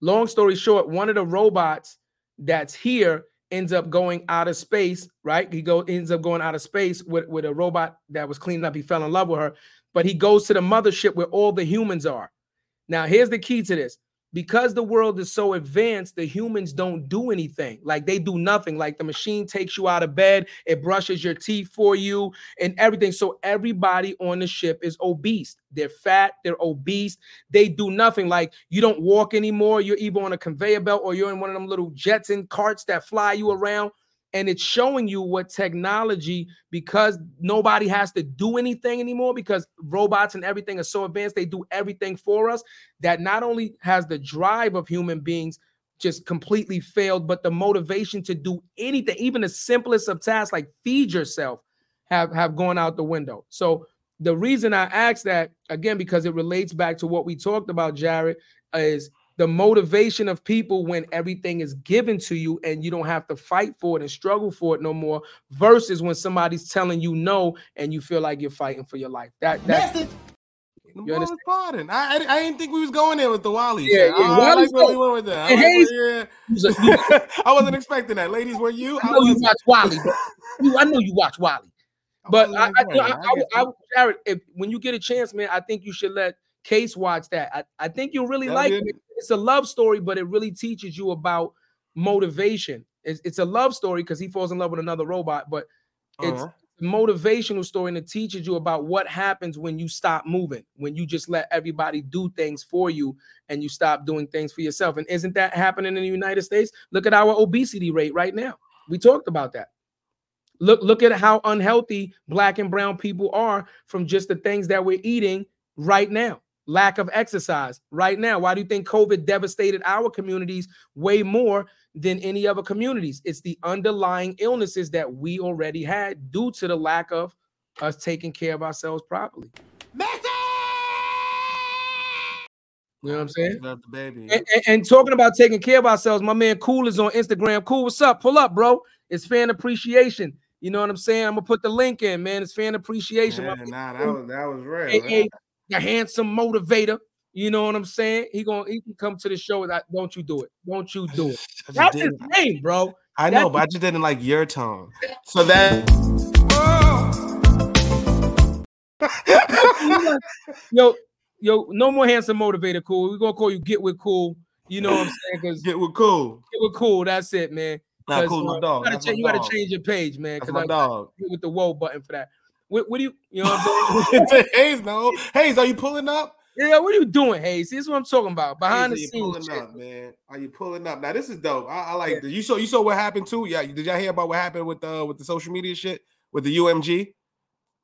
Long story short, one of the robots that's here ends up going out of space, right? He go ends up going out of space with, with a robot that was cleaning up. He fell in love with her, but he goes to the mothership where all the humans are. Now, here's the key to this. Because the world is so advanced, the humans don't do anything. Like they do nothing. Like the machine takes you out of bed, it brushes your teeth for you and everything. So everybody on the ship is obese. They're fat, they're obese. They do nothing. Like you don't walk anymore. You're either on a conveyor belt or you're in one of them little jets and carts that fly you around. And it's showing you what technology, because nobody has to do anything anymore, because robots and everything are so advanced, they do everything for us. That not only has the drive of human beings just completely failed, but the motivation to do anything, even the simplest of tasks like feed yourself, have have gone out the window. So the reason I asked that again because it relates back to what we talked about, Jared, is the motivation of people when everything is given to you and you don't have to fight for it and struggle for it no more, versus when somebody's telling you no and you feel like you're fighting for your life. That that The You ball understand? was pardon. I, I I didn't think we was going there with the WALL-E. Yeah, shit. yeah, I, I WALL-E's like where we went with that. I, was Hayes- like, He's a- yeah. I wasn't expecting that. Ladies, were you? I I know you was- watch WALL-E. You, I know you watch WALL-E. But I, I, wasn't I, I, I, I- Jared, if when you get a chance, man, I think you should let Case watch that. I, I think you'll really That like did- it. It's a love story, but it really teaches you about motivation. It's, it's a love story because he falls in love with another robot, but it's Uh-huh. a motivational story and it teaches you about what happens when you stop moving, when you just let everybody do things for you and you stop doing things for yourself. And isn't that happening in the United States? Look at our obesity rate right now. We talked about that. Look, look at how unhealthy black and brown people are from just the things that we're eating right now. Lack of exercise right now. Why do you think COVID devastated our communities way more than any other communities? It's the underlying illnesses that we already had due to the lack of us taking care of ourselves properly. You know what I'm saying? Love the baby. And, and- and talking about taking care of ourselves, my man Cool is on Instagram. Cool, what's up? Pull up, bro. It's fan appreciation. You know what I'm saying? I'm gonna put the link in, man. It's fan appreciation. My nah, that was that was real. The handsome motivator. You know what I'm saying? He gonna he can come to the show. That don't you do it? Don't you do it? That's his name, bro. I know, but I just didn't like your tone. So that yo, yo, no more handsome motivator. Cool. We're gonna call you Get with Cool. You know what I'm saying? Because get with cool. Get with Cool. That's it, man. Nah, 'Cause, cool, my uh, dog. You gotta, That's cha- my you gotta change your page, man. That's Because I dog. with the whoa button for that. What, what do you, you know what I'm saying? Hayes, no. Hayes, are you pulling up? yeah, what are you doing, Hayes? This is what I'm talking about. Behind Hayes, the are you scenes, pulling shit. up, man. Are you pulling up? Now this is dope. I, I like this. You saw you saw what happened too. Yeah, did y'all hear about what happened with uh with the social media shit with the UMG?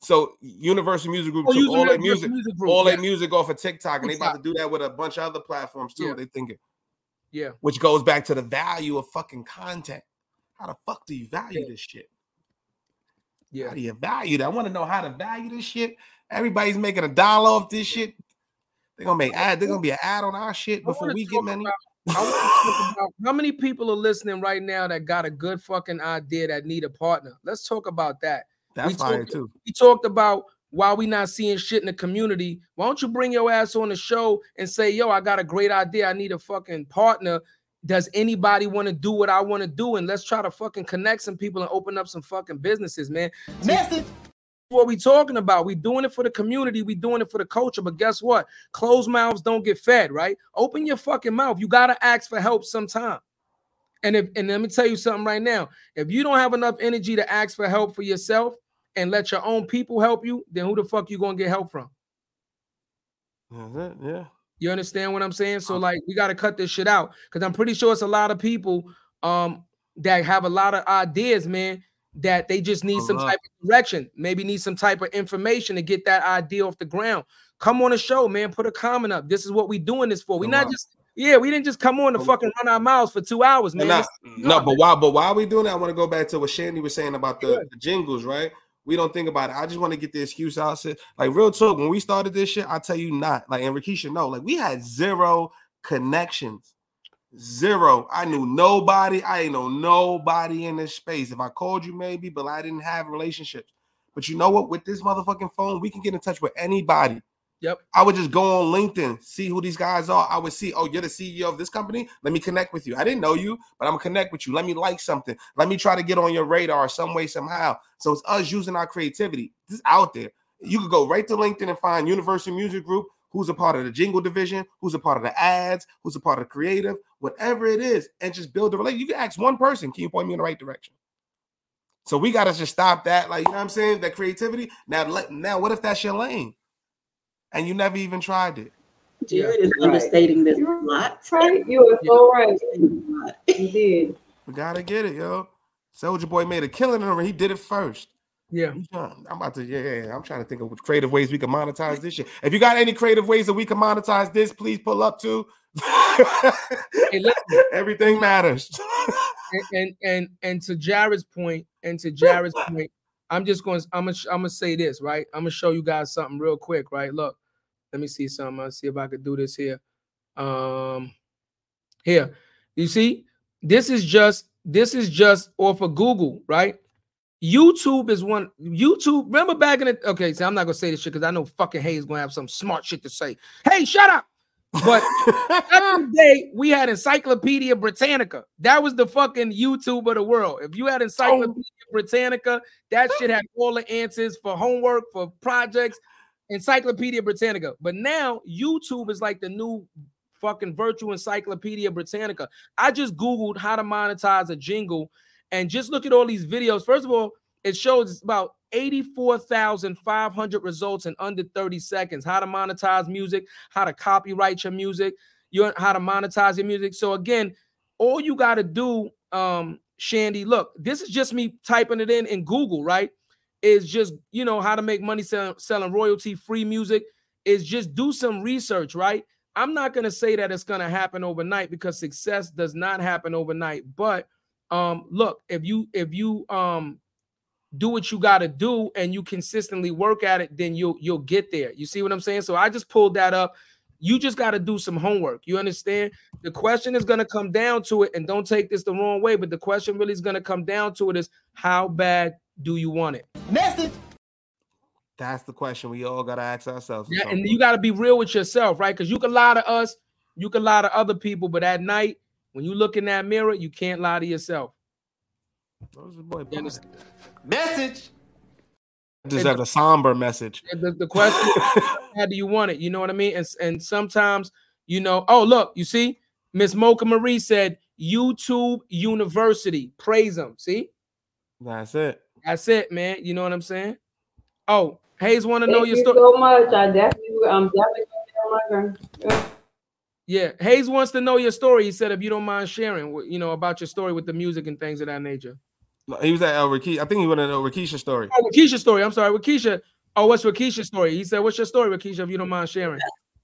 So Universal Music Group Oh, took all their Music music, Group, all their music off of TikTok, and they about to do that with a bunch of other platforms too. Yeah. They thinking, Yeah. which goes back to the value of fucking content. How the fuck do you value this shit? Yeah. How do you value that? I want to know how to value this shit. Everybody's making a dollar off this shit. They're gonna make ad. They're gonna be an ad on our shit before we get money. about- I talk about how many people are listening right now that got a good fucking idea that need a partner. Let's talk about that. That's we fire talked, too. We talked about why we not seeing shit in the community? Why don't you bring your ass on the show and say, yo, I got a great idea. I need a fucking partner. Does anybody want to do what I want to do? And let's try to fucking connect some people and open up some fucking businesses, man. Message. What we talking about? We doing it for the community. We doing it for the culture. But guess what? Closed mouths don't get fed, right? Open your fucking mouth. You gotta ask for help sometime. And if and let me tell you something right now. If you don't have enough energy to ask for help for yourself and let your own people help you, then who the fuck you gonna get help from? That's it, yeah. You understand what I'm saying? So like we got to cut this shit out because I'm pretty sure it's a lot of people um that have a lot of ideas, man, that they just need some type of direction, maybe need some type of information to get that idea off the ground. Come on the show, man. Put a comment up. This is what we're doing this for. We A not just yeah, we didn't just come on to fucking run our mouths for two hours, man. No, no, but why? But why are we doing that? I want to go back to what Shandy was saying about the, the jingles, right? We don't think about it. I just want to get the excuse out. Like real talk, when we started this shit, I tell you not. Like and Rakisha, no, like we had zero connections, zero. I knew nobody. I ain't know nobody in this space. If I called you, maybe, but I didn't have relationships. But you know what? With this motherfucking phone, we can get in touch with anybody. Yep. I would just go on LinkedIn, see who these guys are. I would see, oh, you're the CEO of this company. Let me connect with you. I didn't know you, but I'm gonna connect with you. Let me like something. Let me try to get on your radar some way, somehow. So it's us using our creativity. This is out there. You could go right to LinkedIn and find Universal Music Group, who's a part of the jingle division, who's a part of the ads, who's a part of the creative, whatever it is, and just build a relationship. You can ask one person, can you point me in the right direction? So we gotta just stop that, like you know what I'm saying? That creativity. Now, let now what if that's your lane? And you never even tried it. Jared is Right. understating this a lot. Right? You are so right. Understating a lot. You did. We gotta get it, yo. Soulja Boy made a killing on it. He did it first. Yeah. I'm about to, yeah, yeah, yeah. I'm trying to think of creative ways we can monetize this shit. If you got any creative ways that we can monetize this, please pull up to. Hey, Everything matters. and, and and and to Jared's point, and to Jared's point, I'm just going. I'm gonna. I'm gonna say this right. I'm gonna show you guys something real quick. Right. Look. Let me see something. I'll see if I could do this here. Um, here. You see, this is just this is just off of Google, right? YouTube is one. YouTube. Remember back in the okay. So I'm not gonna say this shit because I know fucking Hayes gonna have some smart shit to say. Hey, shut up. But back in the day, we had Encyclopedia Britannica. That was the fucking YouTube of the world. If you had Encyclopedia Britannica, that shit had all the answers for homework, for projects. Encyclopedia Britannica. But now YouTube is like the new fucking virtual Encyclopedia Britannica. I just Googled how to monetize a jingle and just look at all these videos. First of all, it shows about 84,500 results in under 30 seconds. How to monetize music, how to copyright your music, you how to monetize your music. So again, all you got to do um Shandy, look, this is just me typing it in in Google, right? Is just, you know, how to make money sell, selling royalty free music is just do some research, right? I'm not going to say that it's going to happen overnight because success does not happen overnight, but um look, if you if you um do what you got to do and you consistently work at it then you'll you'll get there. You see what i'm saying? So i just pulled that up. You just got to do some homework you understand? The question is going to come down to it and don't take this the wrong way but the question really is going to come down to it is how bad do you want it Message. That's the question we all gotta ask ourselves. yeah and you got to be real with yourself right because you can lie to us you can lie to other people but at night when you look in that mirror you can't lie to yourself Soldier Boy, You boy. Message. Just have a somber message. the, the question how do you want it? You know what I mean? And, and sometimes, you know, oh, look, you see, Miss Mocha Marie said YouTube University. Praise them. See, That's it. That's it, man. You know what I'm saying? Oh, Hayes want to know Thank your you story. so much. I definitely, I'm definitely gonna on my gun. Yeah, Hayes wants to know your story. He said, if you don't mind sharing, you know, about your story with the music and things of that nature. He was at El Rakisha. I think he went to El Rakisha story. Oh, Rakisha's story. I'm sorry, Rakisha. Oh, what's Rakisha's story? He said, what's your story, Rakisha, if you don't mind sharing?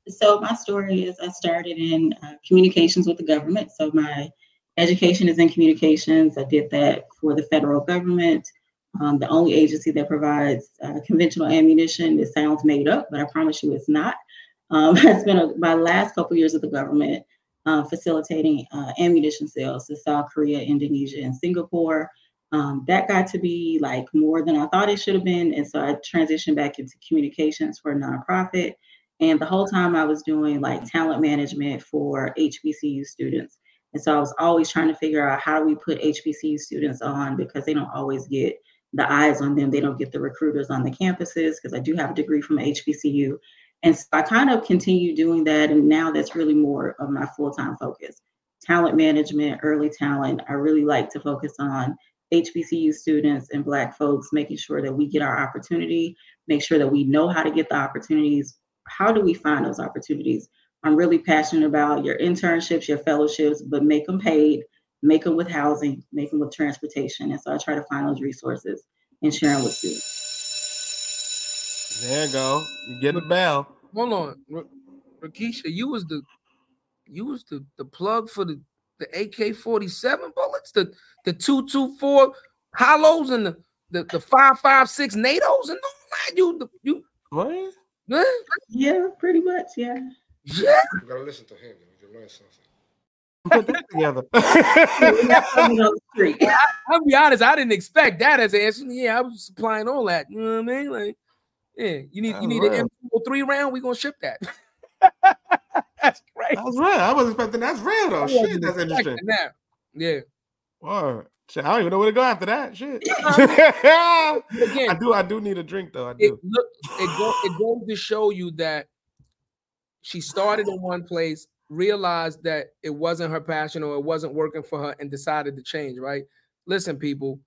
So my story is I started in uh, communications with the government. So my education is in communications. I did that for the federal government. Um, the only agency that provides uh, conventional ammunition. It sounds made up, but I promise you it's not. Um, I spent a, my last couple years with the government uh, facilitating uh, ammunition sales to South Korea, Indonesia, and Singapore. Um, that got to be like more than I thought it should have been. And so I transitioned back into communications for a nonprofit. And the whole time I was doing like talent management for HBCU students. And so I was always trying to figure out how do we put HBCU students on because they don't always get the eyes on them. They don't get the recruiters on the campuses because I do have a degree from HBCU. And so I kind of continue doing that. And now that's really more of my full time focus talent management, early talent. I really like to focus on HBCU students and Black folks, making sure that we get our opportunity, make sure that we know how to get the opportunities. How do we find those opportunities? I'm really passionate about your internships, your fellowships, but make them paid, make them with housing, make them with transportation. And so I try to find those resources and share them with you. There you go. You get a bell. Hold on, R- Rakisha, you was the you was the, the plug for the the AK forty seven bullets, the the two two four hollows and the the, the five five six NATOs and all that. You the, you what? Yeah. Yeah, pretty much. Yeah. Yeah. You gotta listen to him. You learn something. Put that together. I, I'll be honest, I didn't expect that as an answer. Yeah, I was supplying all that. You know what I mean? Like, yeah, you need you need an M3 round. We gonna ship that. That's great. That's real. I wasn't expecting that's real though. I Shit, that's interesting. expecting that. Yeah. Word. Shit, I don't even know where to go after that. Shit. Again, I do. I do need a drink though. I it do. look it go it goes to show you that she started in one place, realized that it wasn't her passion or it wasn't working for her, and decided to change. Right? Listen, people.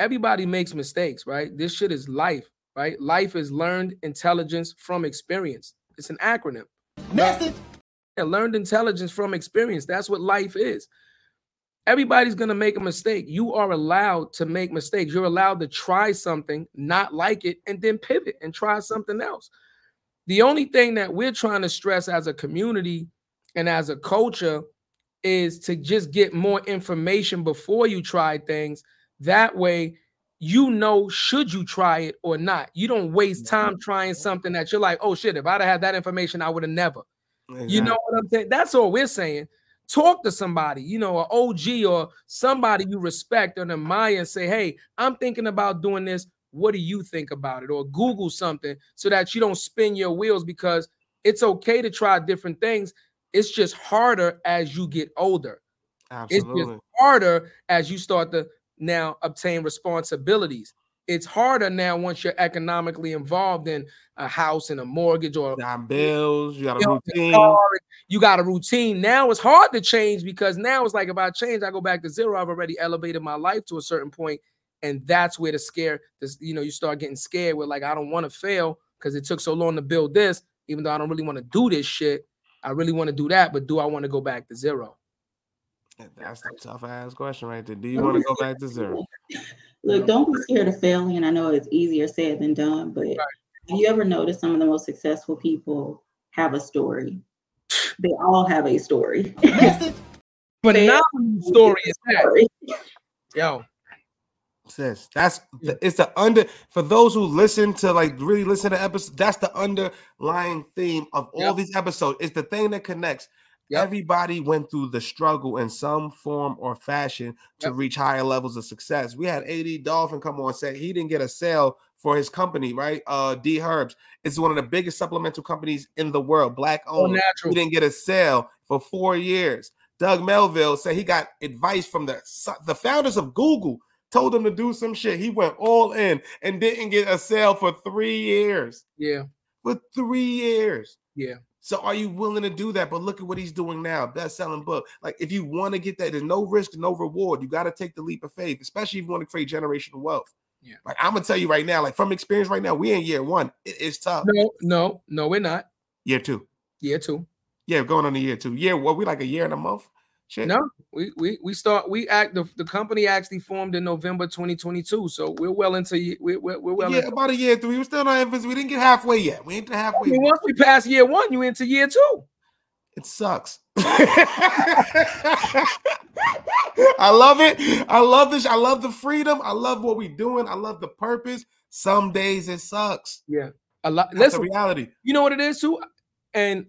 Everybody makes mistakes, right? This shit is life, right? Life is learned intelligence from experience. It's an acronym. Message. Yeah, learned intelligence from experience. That's what life is. Everybody's going to make a mistake. You are allowed to make mistakes. You're allowed to try something, not like it, and then pivot and try something else. The only thing that we're trying to stress as a community and as a culture is to just get more information before you try things. That way, you know, should you try it or not. You don't waste time trying something that you're like, oh shit, if I'd have had that information, I would have never. You know what I'm saying? That's all we're saying. Talk to somebody, you know, an OG or somebody you respect or admire and say, hey, I'm thinking about doing this. What do you think about it? Or Google something so that you don't spin your wheels because it's okay to try different things. It's just harder as you get older. It's Absolutely. just harder as you start to now obtain responsibilities. It's harder now once you're economically involved in a house and a mortgage or Got bills. You got a routine. you got a routine. Now it's hard to change because now it's like if I change, I go back to zero. I've already elevated my life to a certain point, and that's where the scare. This, you know, you start getting scared with like I don't want to fail because it took so long to build this. Even though I don't really want to do this shit, I really want to do that. But do I want to go back to zero? That's the tough ass question right there. Do you want to go back to zero? Look, don't be scared of failing. I know it's easier said than done, but have you ever noticed some of the most successful people have a story? They all have a story. Phenomenal story is that. Yo, Sis, that's the, it's the under for those who listen to like really listen to episodes. That's the underlying theme of all Yep. these episodes. It's the thing that connects. Yep. Everybody went through the struggle in some form or fashion to Yep. reach higher levels of success. We had AD Dolphin come on say he didn't get a sale for his company, right? Uh Dherbs. It's one of the biggest supplemental companies in the world, black owned. natural. He didn't get a sale for four years. Doug Melville said he got advice from the the founders of Google. Told him to do some shit. He went all in and didn't get a sale for three years. Yeah, For three years. yeah. So are you willing to do that? But look at what he's doing now. Best-selling book. Like if you want to get that, there's no risk, no reward. You got to take the leap of faith, especially if you want to create generational wealth. Yeah. Like I'm gonna tell you right now, like from experience right now, we in year one. It is tough. No, no, no, we're not. Year two. Year two. Yeah, going on the year two. Year what? We like a year and a month. Shit. No, we we we start. We act. The, the company actually formed in November 2022, so we're well into. We're we're, we're well. yeah, into, about a year three. We're still not infancy. We didn't get halfway yet. We ain't the I halfway. mean, once we pass year one, you into year two. It sucks. I love it. I love this. I love the freedom. I love what we're doing. I love the purpose. Some days it sucks. Yeah, a lot. That's the Listen, reality. you know what it is too, and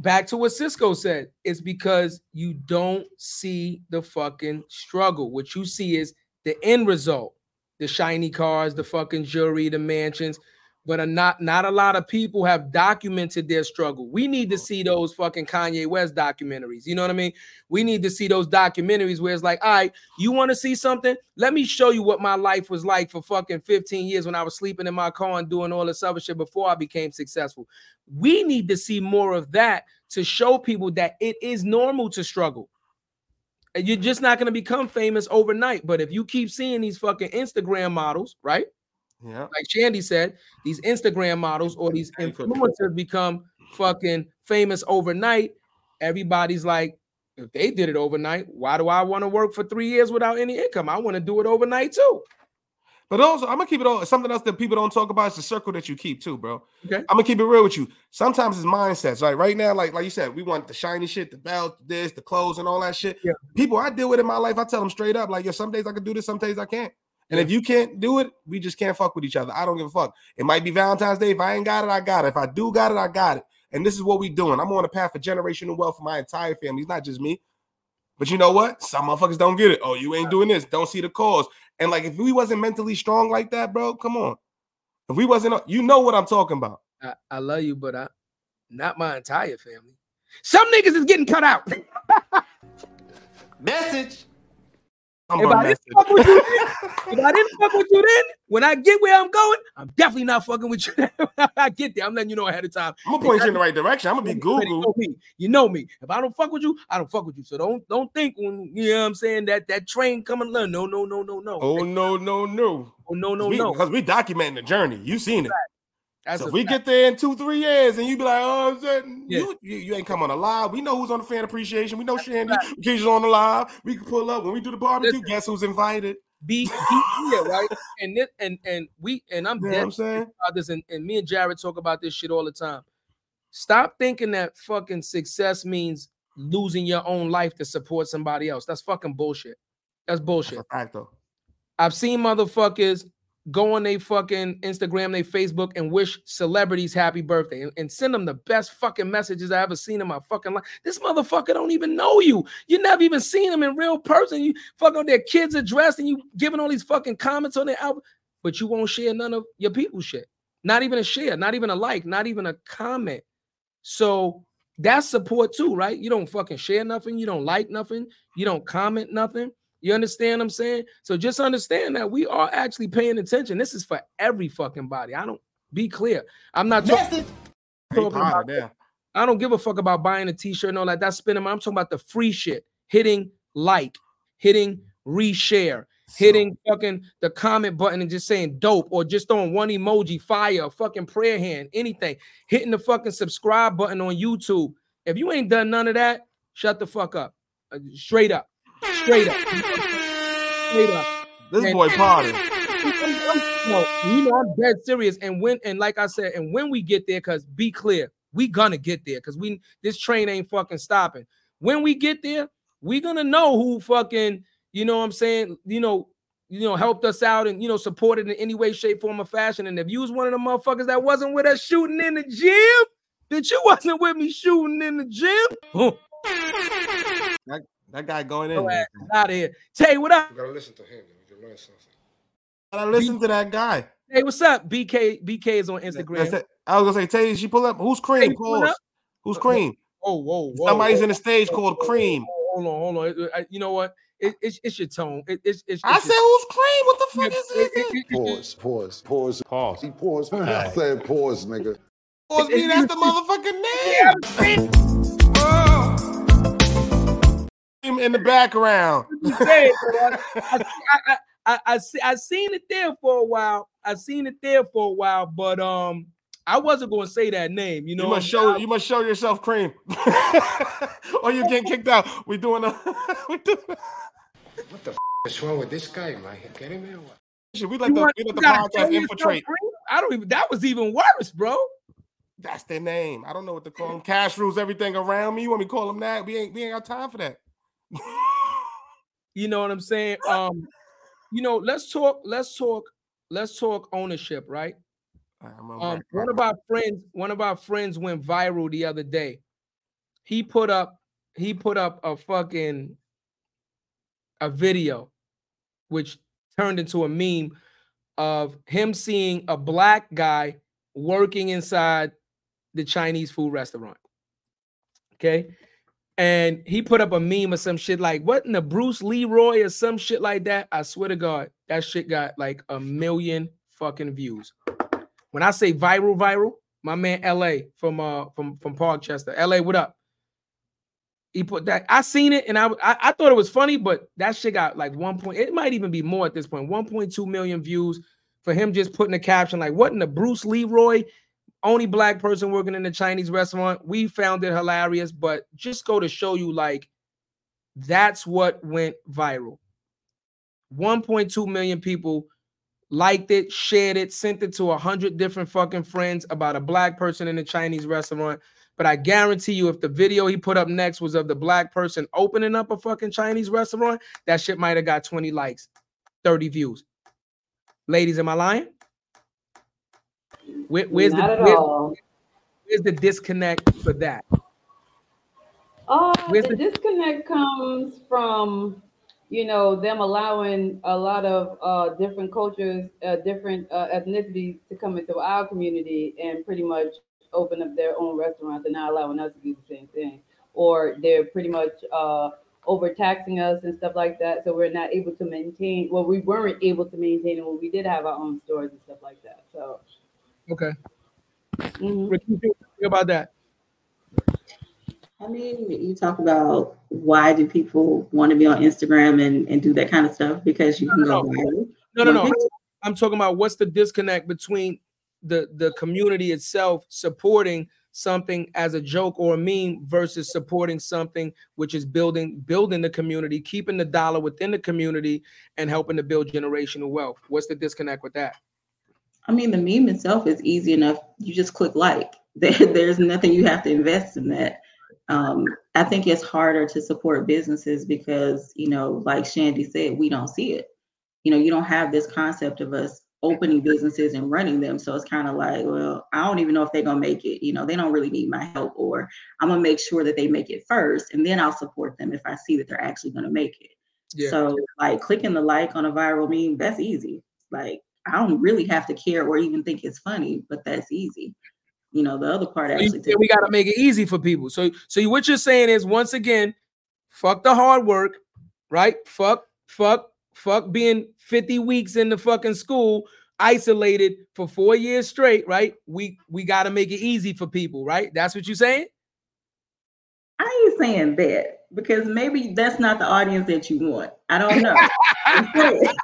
back to what Cisco said. It's because you don't see the fucking struggle. What you see is the end result, the shiny cars, the fucking jewelry, the mansions, but not not a lot of people have documented their struggle. We need to see those fucking Kanye West documentaries. You know what I mean? We need to see those documentaries where it's like, all right, you want to see something? Let me show you what my life was like for fucking 15 years when I was sleeping in my car and doing all this other shit before I became successful. We need to see more of that to show people that it is normal to struggle. You're just not going to become famous overnight. But if you keep seeing these fucking Instagram models, right? Yeah. like Shandy said, these Instagram models or these influencers become fucking famous overnight. Everybody's like, if they did it overnight, why do I want to work for three years without any income? I want to do it overnight too. But also, I'm gonna keep it all. Something else that people don't talk about is the circle that you keep too, bro. Okay. I'm gonna keep it real with you. Sometimes it's mindsets. Like right now, like like you said, we want the shiny shit, the belt, this, the clothes, and all that shit. Yeah. People I deal with in my life, I tell them straight up, like, yo, some days I can do this, some days I can't. And Yeah. if you can't do it, we just can't fuck with each other. I don't give a fuck. It might be Valentine's Day. If I ain't got it, I got it. If I do got it, I got it. And this is what we doing. I'm on a path of generational wealth for my entire family. It's not just me. But you know what? Some motherfuckers don't get it. Oh, you ain't doing this. Don't see the cause. And like, if we wasn't mentally strong like that, bro, come on. If we wasn't, uh, you know what I'm talking about. I, I love you, but I not my entire family. Some niggas is getting cut out. Message. I'm If I, didn't fuck with you, then- if I didn't fuck with you then, when I get where I'm going, I'm definitely not fucking with you. I get there. I'm letting you know ahead of time. I'm gonna point you in the right direction. I'm gonna be Google. You know me. You know me. If I don't fuck with you, I don't fuck with you. So don't don't think when you know what I'm saying that that train coming. No, no, no, no, no, no. Oh no, no, no. Oh, no, no, we, no. Because we documenting the journey. You seen it. That's so if we fact. get there in two, three years, and you be like, oh, that- Yeah. you, you, you ain't come on a live. We know who's on the fan appreciation. We know Shandy. She's on the live. We can pull up when we do the barbecue. Listen. Guess who's invited? be, be here, right? And this, and and we and I'm You know I'm saying? about this, and, and me and Jared talk about this shit all the time. Stop thinking that fucking success means losing your own life to support somebody else. That's fucking bullshit. That's That's bullshit. a fact though. I've seen motherfuckers go on they fucking Instagram, they Facebook, and wish celebrities happy birthday and, and send them the best fucking messages I ever seen in my fucking life. This motherfucker don't even know you. You never even seen him in real person. You fuck on their kids' address and you giving all these fucking comments on their album, but you won't share none of your people shit. Not even a share, not even a like, not even a comment. So that's support too, right? You don't fucking share nothing, you don't like nothing, you don't comment nothing. You understand what I'm saying? So just understand that we are actually paying attention. This is for every fucking body. I don't be clear. I'm not talking, Hey, talking Potter, about there. I don't give a fuck about buying a t-shirt and all that. That's spending money. I'm talking about the free shit. Hitting like, hitting reshare, hitting fucking the comment button and just saying dope or just throwing one emoji, fire, fucking prayer hand, anything. Hitting the fucking subscribe button on YouTube. If you ain't done none of that, shut the fuck up. Uh, straight up. Straight up. Straight up. This And- boy Potter. No, you know I'm dead serious. And when and like I said, and when we get there, because be clear, we gonna get there because we this train ain't fucking stopping. When we get there, we gonna know who fucking, you know what I'm saying, you know, you know, helped us out and you know, supported in any way, shape, form, or fashion. And if you was one of the motherfuckers that wasn't with us shooting in the gym, that you wasn't with me shooting in the gym, That guy going in. your there. out of here. Tay, what up? You gotta listen to him. You can learn something. I listen to that guy. Hey, what's up? BK, BK is on That's Instagram. it. I was gonna say, Tay, she pull up. Who's cream? Hey, Pause. Who's cream? Oh, whoa, whoa. Somebody's whoa. in the stage called Cream. Hold on, hold on. It- it- I- You know what? It, it's, it's your tone. It, it's, it's, I it's said, who's cream? What the fuck is it- this? it- it- Pause, pause, pause, Pause. He paused. I said pause, nigga. Pause me, that's the motherfucking name. Cream in the background. I'm saying, bro. I, I, I, I, seen it there for a while. I seen it there for a while, but um, I wasn't gonna say that name. You know, You must show you must show yourself cream. or you get kicked out. We doing a we doing What the f- is wrong with this guy, man? Get him here. or what? shit. We let You the want- we let the podcast infiltrate. free? I don't even. That was even worse, bro. That's their name. I don't know what to call them. Cash rules everything around me. You want me to call them that? We ain't we ain't got time for that. You know what I'm saying? Um, you know, let's talk. Let's talk. Let's talk ownership, right? All right, I'm gonna Um, one of our friends, one of our friends went viral the other day. He put up, he put up a fucking a video, which turned into a meme of him seeing a black guy working inside the Chinese food restaurant. Okay. And he put up a meme or some shit like, what in the Bruce Leroy or some shit like that. I swear to God, that shit got like a million fucking views. When I say viral, viral, my man LA from uh from from Parkchester. LA, what up? He put that. I seen it and I, I I thought it was funny, but that shit got like one point. It might even be more at this point. 1.2 million views for him just putting a caption like, "What in the Bruce Leroy only black person working in the Chinese restaurant. We found it hilarious, but just go to show you like that's what went viral. 1.2 million people liked it, shared it, sent it to a hundred different fucking friends about a black person in a Chinese restaurant. But I guarantee you, if the video he put up next was of the black person opening up a fucking Chinese restaurant, that shit might have got 20 likes, 30 views. Ladies, am I lying? Where, where's Not the at where- all. where's the disconnect for that? Uh, Where's the disconnect comes from, you know, them allowing a lot of uh, different cultures, uh, different uh, ethnicities to come into our community and pretty much open up their own restaurants and not allowing us to do the same thing. Or they're pretty much uh, overtaxing us and stuff like that. So we're not able to maintain, well, we weren't able to maintain it when we did have our own stores and stuff like that. So, Okay. mhm. Rick, you think about that? I mean, you talk about why do people want to be on Instagram and, and do that kind of stuff because you can go viral. No, no, One no. I'm talking about what's the disconnect between the the community itself supporting something as a joke or a meme versus supporting something which is building building the community, keeping the dollar within the community, and helping to build generational wealth. What's the disconnect with that? I mean, the meme itself is easy enough. You just click like. There's nothing you have to invest in that. Um, I think it's harder to support businesses because, you know, like Shandy said, we don't see it. You know, you don't have this concept of us opening businesses and running them. So it's kind of like, well, I don't even know if they're gonna make it. You know, they don't really need my help, or I'm gonna make sure that they make it first, and then I'll support them if I see that they're actually gonna make it. Yeah. So like clicking the like on a viral meme, that's easy. Like I don't really have to care or even think it's funny, but that's easy. You know, the other part So actually say we got to make it easy for people. So, so what you're saying is once again, fuck the hard work, right? Fuck, fuck, fuck being 50 weeks in the fucking school, isolated for four years straight, right? We we got to make it easy for people, right? That's what you're saying. I ain't saying that because maybe that's not the audience that you want. I don't know.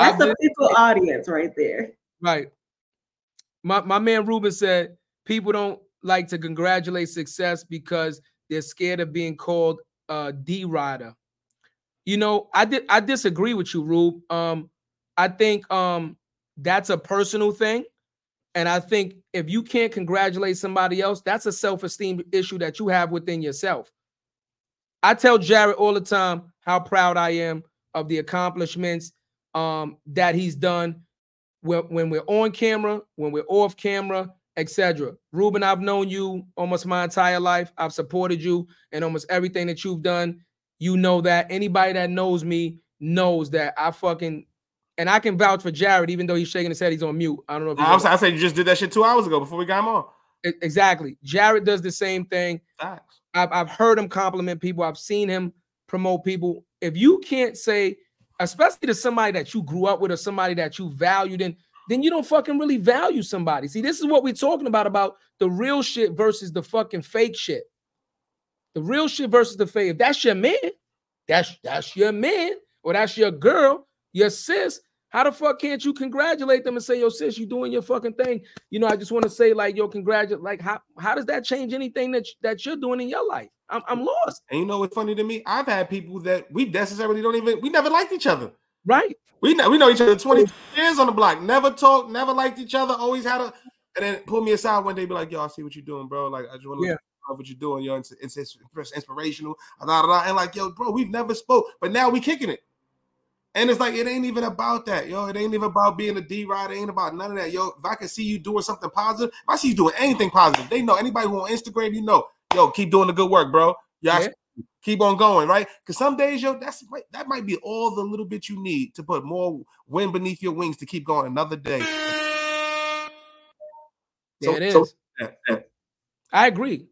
that's a fickle audience right there. Right. My my man Ruben said people don't like to congratulate success because they're scared of being called a D rider. You know, I did I disagree with you, Rube. Um, I think um that's a personal thing. And I think if you can't congratulate somebody else, that's a self-esteem issue that you have within yourself. I tell Jared all the time how proud I am of the accomplishments um, that he's done when, when we're on camera, when we're off camera, etc. Ruben, I've known you almost my entire life. I've supported you in almost everything that you've done. You know that. Anybody that knows me knows that I fucking and I can vouch for Jared, even though he's shaking his head, he's on mute. I don't know if you I, know was, that. I said you just did that shit two hours ago before we got him on. Exactly. Jared does the same thing. Facts. I've, I've heard him compliment people. I've seen him promote people. If you can't say, especially to somebody that you grew up with or somebody that you valued in, then you don't fucking really value somebody. See, this is what we're talking about about the real shit versus the fucking fake shit. The real shit versus the fake. If that's your man, that's that's your man or that's your girl, your sis. How the fuck can't you congratulate them and say, yo, sis, you doing your fucking thing? You know, I just want to say, like, yo, congratulate. Like, how how does that change anything that that you're doing in your life? I'm, I'm lost. And you know what's funny to me? I've had people that we necessarily don't even we never liked each other. Right. We know we know each other 20 years on the block. Never talked, never liked each other, always had a and then pull me aside one day, be like, yo, I see what you're doing, bro. Like, I just want to Yeah. love what you're doing. Yo, it's, it's, it's inspirational. Da, da, da. And like, yo, bro, we've never spoke, but now we kicking it. And it's like it ain't even about that, yo. It ain't even about being a D ride. It ain't about none of that, yo. If I can see you doing something positive, if I see you doing anything positive, they know anybody who on Instagram, you know, yo, keep doing the good work, bro. Y'all Yeah. keep on going, right? Because some days, yo, that's that might be all the little bit you need to put more wind beneath your wings to keep going another day. Yeah, So- it is. so- yeah. I agree.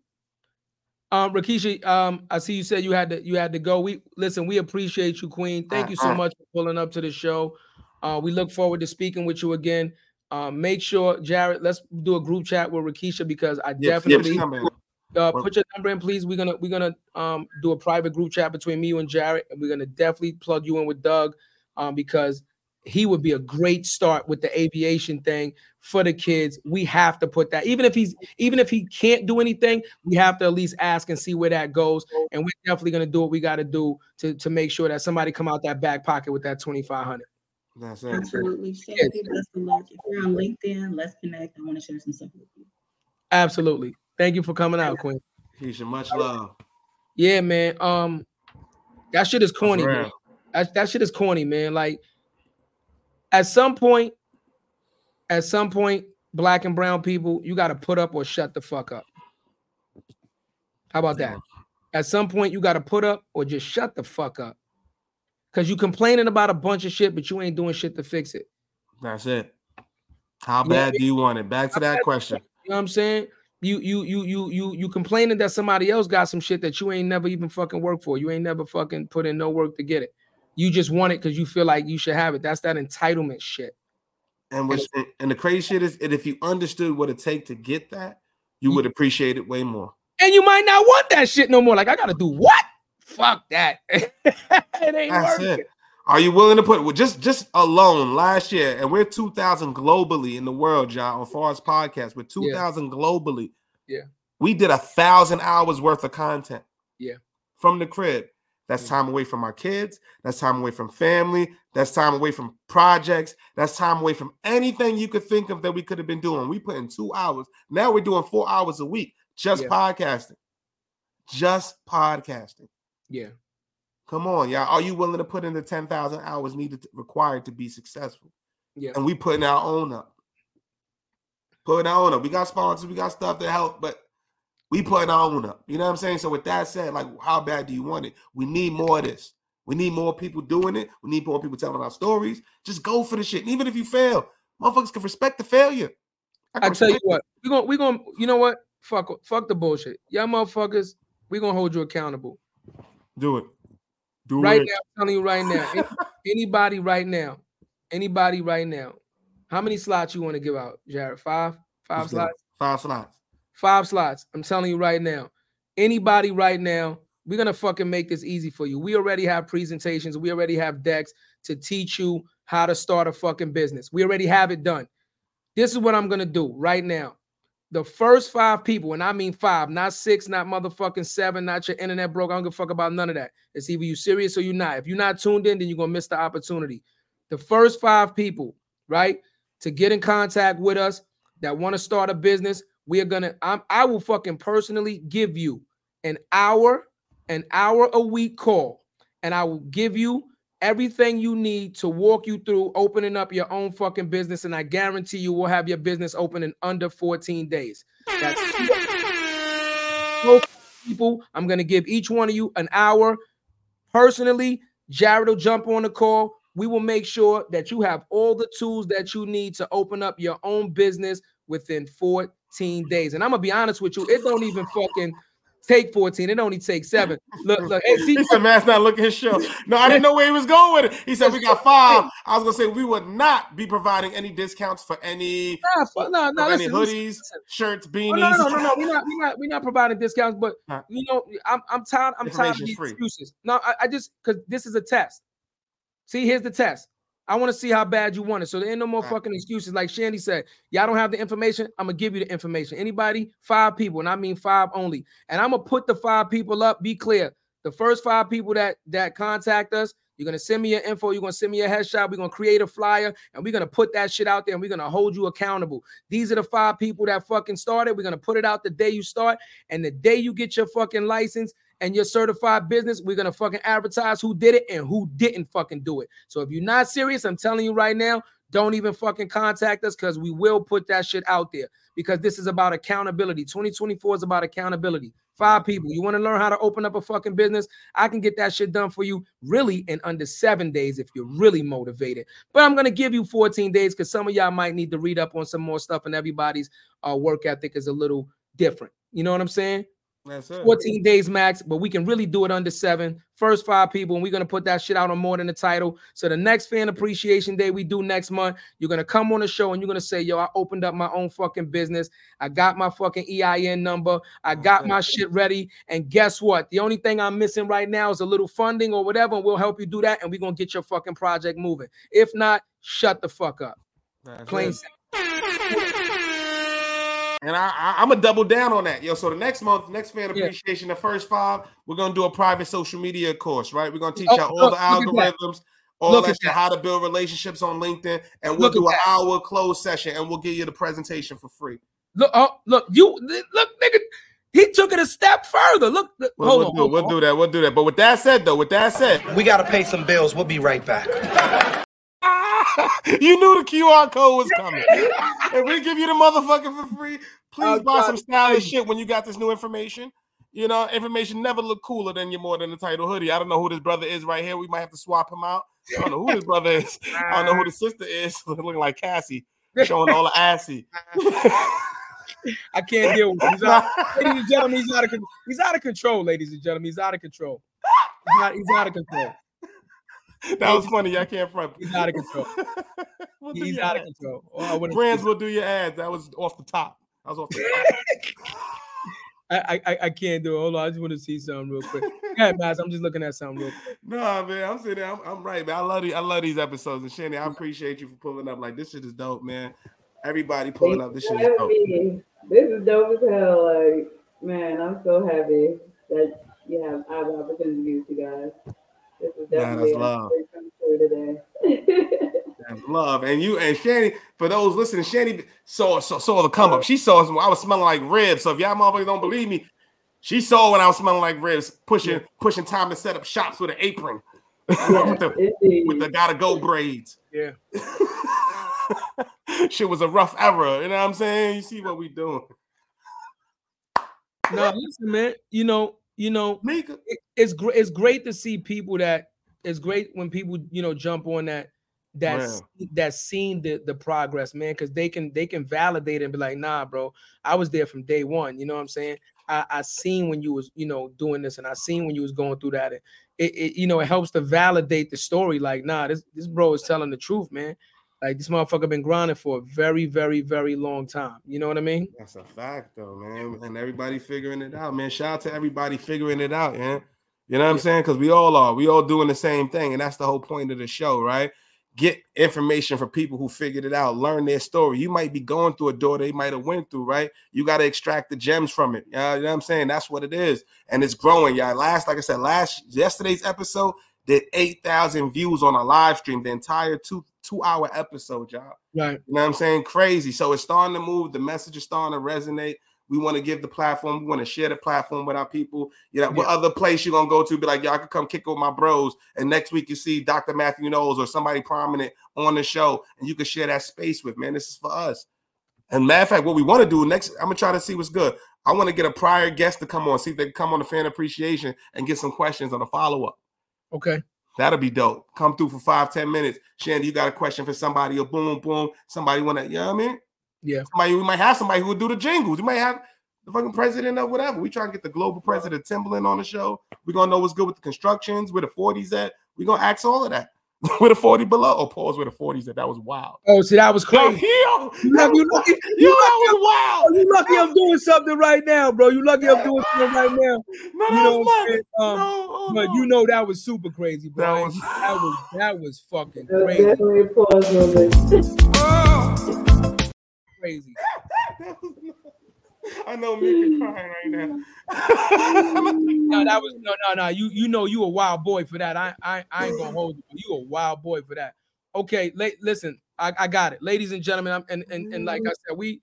Um, Rakisha, um, I see you said you had to you had to go. We listen, we appreciate you, Queen. Thank you so Uh-uh. much for pulling up to the show. Uh, we look forward to speaking with you again. Um, make sure, Jared, let's do a group chat with Rakisha because I yeah, definitely put your number in. uh, put your number in, please. We're gonna we're gonna um do a private group chat between me you and Jared, and we're gonna definitely plug you in with Doug, um, because he would be a great start with the aviation thing for the kids. We have to put that, even if he's even if he can't do anything, we have to at least ask and see where that goes. And we're definitely gonna do what we got to do to to make sure that somebody come out that back pocket with that twenty five hundred. That's it. Absolutely. Shandy, best of luck. If you're on LinkedIn, let's connect. I want to share some stuff with you. Absolutely. Thank you for coming out, Queen. Keisha, much love. Yeah, man. Um, that shit is corny. Man. That, that shit is corny, man. Like, at some point, at some point, black and brown people, you got to put up or shut the fuck up. How about that? At some point, you got to put up or just shut the fuck up. Cause you complaining about a bunch of shit, but you ain't doing shit to fix it. That's it. How You bad do you want it? Back to that question. You know what I'm saying? You you you you you you complaining that somebody else got some shit that you ain't never even fucking worked for. You ain't never fucking put in no work to get it. You just want it because you feel like you should have it. That's that entitlement shit. And which and the crazy shit is, and if you understood what it take to get that, you would appreciate it way more. And you might not want that shit no more. Like I gotta do what? Fuck that. it ain't That's it. Are you willing to put well, just just alone last year, and we're 2,000 globally in the world, John, on Forest Podcast. We're 2,000 globally. Yeah. We did a thousand hours worth of content. Yeah. From the crib. That's mm. time away from our kids. That's time away from family. That's time away from projects. That's time away from anything you could think of that we could have been doing. We put in two hours. Now we're doing four hours a week, just Yeah. podcasting. Just podcasting. Yeah. Come on, y'all. Are you willing to put in the 10,000 hours needed to, required to be successful? Yeah. And we putting our own up. Putting our own up. We got sponsors, we got stuff to help, but we putting our own up. You know what I'm saying? So with that said, like how bad do you want it? We need more of this. We need more people doing it. We need more people telling our stories. Just go for the shit. And even if you fail, motherfuckers can respect the failure. I can tell you what, we're gonna we gonna you know what? Fuck fuck the bullshit. Y'all motherfuckers, we gonna hold you accountable. Do it. Do it. Right it. now, I'm telling you right now, anybody right now, anybody right now, how many slots you want to give out, Jared? Five, five slots, Five slots. Five slots. I'm telling you right now, anybody right now, we're gonna fucking make this easy for you. We already have presentations, we already have decks to teach you how to start a fucking business. We already have it done. This is what I'm gonna do right now. The first five people, and I mean five, not six, not motherfucking seven, not your internet broke. I don't give a fuck about none of that. It's either you serious or you're not. If you're not tuned in, then you're gonna miss the opportunity. The first five people, right, to get in contact with us that want to start a business, we are gonna. I'm, I will fucking personally give you an hour, an hour a week call, and I will give you everything you need to walk you through opening up your own fucking business. And I guarantee you will have your business open in under 14 days. That's people. I'm gonna give each one of you an hour. Personally, Jared will jump on the call. We will make sure that you have all the tools that you need to open up your own business within 14 days. And I'm gonna be honest with you, it don't even fucking take 14. It only takes seven. Look, look, hey, see, He said, "Man's not looking at his show." No, I didn't know where he was going with it. He said, "We got five. I was gonna say we would not be providing any discounts for any, Nah, fu- no, no, for any hoodies, listen, shirts, Oh, beanies. no, no, no, no. We're not, we're not, we're not providing discounts, but Huh. you know, I'm, I'm tired. I'm tired of these free. excuses. No, I, I just because this is a test. See, here's the test. I want to see how bad you want it. So there ain't no more fucking excuses. Like Shandy said, y'all don't have the information. I'm gonna give you the information. Anybody, five people, and I mean five only. And I'm gonna put the five people up. Be clear. The first five people that that contact us, you're gonna send me your info. You're gonna send me a headshot. We're gonna create a flyer, and we're gonna put that shit out there, and we're gonna hold you accountable. These are the five people that fucking started. We're gonna put it out the day you start, and the day you get your fucking license and your certified business, we're gonna fucking advertise who did it and who didn't fucking do it. So if you're not serious, I'm telling you right now, don't even fucking contact us because we will put that shit out there because this is about accountability. 2024 is about accountability. Five people. You want to learn how to open up a fucking business? I can get that shit done for you really in under seven days if you're really motivated. But I'm gonna give you 14 days because some of y'all might need to read up on some more stuff, and everybody's uh, work ethic is a little different. You know what I'm saying? That's it. 14 days max, but we can really do it under seven. First five people, and we're gonna put that shit out on more than the title. So the next fan appreciation day we do next month, you're gonna come on the show and you're gonna say, "Yo, I opened up my own fucking business. I got my fucking EIN number. I got my shit ready. And guess what? The only thing I'm missing right now is a little funding or whatever, and we'll help you do that. And we're gonna get your fucking project moving. If not, shut the fuck up. That's Plain simple. And I, I, I'm gonna double down on that, yo. So the next month, next fan Yeah. appreciation, the first five, we're gonna do a private social media course, right? We're gonna teach Oh, y'all look- the look that. algorithms, all Look that at shit, that. how to build relationships on LinkedIn, and we'll Look do an that. hour closed session, and we'll give you the presentation for free. Look, oh, look, you look, nigga. He took it a step further. Look, look, We'll, hold we'll on. do, hold we'll on. do that. We'll do that. But with that said, though, with that said, We gotta pay some bills. We'll be right back. you knew the QR code was coming. if we give you the motherfucker for free, please I'll buy try some stylish shit when you got this new information. You know, information never look cooler than your more than the title hoodie. I don't know who this brother is right here. We might have to swap him out. I don't know who this brother is. I don't know who the sister is. Looking like Cassie, showing all the assy. I can't deal with him. He's out, ladies and gentlemen, he's out of he's out of control, ladies and gentlemen. He's out of control. He's out, he's out of control. that was funny. I can't front. He's out of control. We'll He's your out of control. Oh, Brands will do your ads. That was off the top. That was off the top. I, I I can't do it. Hold on, I just want to see something real quick. Yeah, Maz, I'm just looking at something real quick. No, man, I'm sitting there. I'm, I'm right, man. I love these. I love these episodes. And Shandy, I appreciate you for pulling up. Like this shit is dope, man. Everybody pulling up. This shit is dope. me. This is dope as hell. Like, man, I'm so happy that you have I have the opportunity to meet you guys. This is definitely that's love. come true today. That's love. And you and Shandy, for those listening, Shandy saw saw, saw the come up. She saw us I was smelling like ribs. So if y'all motherfuckers don't believe me, she saw when I was smelling like ribs, pushing pushing time to set up shops with an apron. with, the, with the gotta go braids. Yeah. Shit was a rough era. You know what I'm saying? You see what we doing. No, listen, man. You know, you know, it- it's great. It's great to see people that. It's great when people, you know, jump on that. That's that's seen the the progress, man, because they can they can validate and be like, nah, bro, I was there from day one. You know what I'm saying? I I seen when you was you know doing this, and I seen when you was going through that. It, it, it you know it helps to validate the story. Like, nah, this this bro is telling the truth, man. Like this motherfucker been grinding for a very, very, very long time. You know what I mean? That's a fact, though, man. And everybody figuring it out, man. Shout out to everybody figuring it out, man. You know what I'm saying? Because we all are. We all doing the same thing, and that's the whole point of the show, right? Get information from people who figured it out. Learn their story. You might be going through a door they might have went through, right? You got to extract the gems from it. Uh, you know what I'm saying? That's what it is, and it's growing, y'all. Last, like I said, last yesterday's episode did eight thousand views on a live stream. The entire two two hour episode, y'all. Right. You know what I'm saying? Crazy. So it's starting to move. The message is starting to resonate. We want to give the platform. We want to share the platform with our people. You know, what other place you gonna go to? Be like, y'all can come kick with my bros. And next week you see Dr. Matthew Knowles or somebody prominent on the show, and you can share that space with. Man, this is for us. And matter of fact, what we want to do next, I'm gonna try to see what's good. I want to get a prior guest to come on, see if they can come on the fan appreciation and get some questions on the follow up. Okay. That'll be dope. Come through for five, ten minutes. Shandy, you got a question for somebody, or boom, boom. Somebody want to, you know what I mean? Yeah. Somebody, we might have somebody who would do the jingles. We might have the fucking president of whatever. We try to get the global president Timberland on the show. We're gonna know what's good with the constructions, where the 40s at. We're gonna ask all of that. with a 40 below. Oh, pause with a 40s at. That was wild. Oh, see, that was Yo, crazy. yo, You lucky, you lucky, yo, that was wild. you lucky I'm doing something right now, bro. You lucky I'm doing something right now. No, you know was what I'm nuts. saying? Um, No, oh, but no. you know that was super crazy, bro. That That was- was that was that was fucking There's crazy. definitely a pause moment. Crazy. I know Mika crying right now. No, that was no, no, no. You you know you a wild boy for that. I I, I ain't gonna hold you. You a wild boy for that. Okay, la- listen, I, I got it, ladies and gentlemen. I'm, and and and like I said, we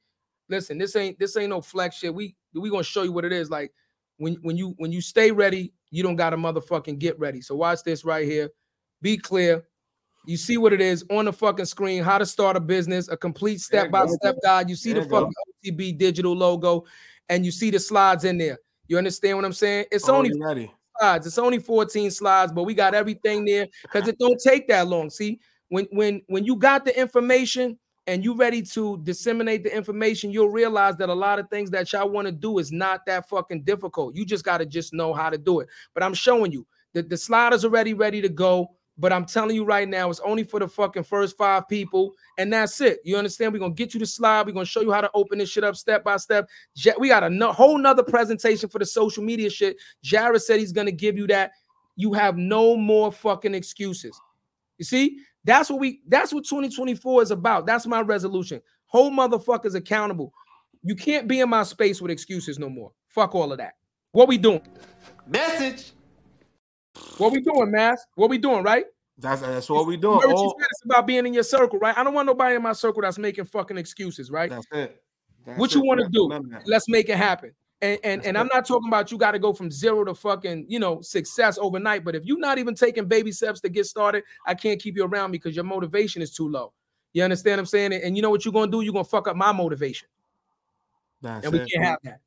listen. This ain't this ain't no flex shit. We we gonna show you what it is. Like when when you when you stay ready, you don't gotta motherfucking get ready. So watch this right here. Be clear. You see what it is on the fucking screen. How to start a business, a complete step by step guide. You see There the you go. fucking OTB digital logo, and you see the slides in there. You understand what I'm saying? It's only ready? slides. It's only 14 slides, but we got everything there because it don't take that long. See, when when when you got the information and you ready to disseminate the information, you'll realize that a lot of things that y'all want to do is not that fucking difficult. You just got to just know how to do it. But I'm showing you that the slide is already ready to go. But I'm telling you right now, it's only for the fucking first five people, and that's it. You understand? We're gonna get you the slide. We're gonna show you how to open this shit up step by step. We got a no- whole nother presentation for the social media shit. Jared said he's gonna give you that. You have no more fucking excuses. You see, that's what we that's what 2024 is about. That's my resolution. Whole motherfuckers accountable. You can't be in my space with excuses no more. Fuck all of that. What we doing? Message. What we doing, Mass? What we doing, right? That's that's what we doing. what you Oh, said, it's about being in your circle, right? I don't want nobody in my circle that's making fucking excuses, right? that's it. That's what you want to do? None of that. Let's make it happen. And and, and I'm not talking about you got to go from zero to fucking you know success overnight. But if you're not even taking baby steps to get started, I can't keep you around because your motivation is too low. You understand what I'm saying? And you know what you're gonna do? You're gonna fuck up my motivation, That's and we it. can't have that.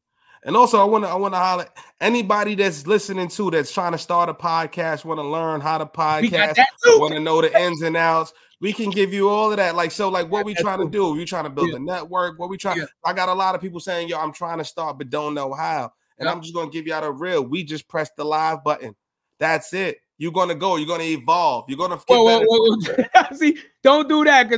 And also, I want to I want to holler anybody that's listening to that's trying to start a podcast, want to learn how to podcast, want to know the ins and outs. We can give you all of that. Like so, like what we trying to do? You trying to build Yeah. a network? What we trying? Yeah. I got a lot of people saying, "Yo, I'm trying to start, but don't know how." And Yeah. I'm just gonna give you out a real. We just press the live button. That's it. You're gonna go. You're gonna evolve. You're gonna get Whoa, whoa, whoa. See, don't do that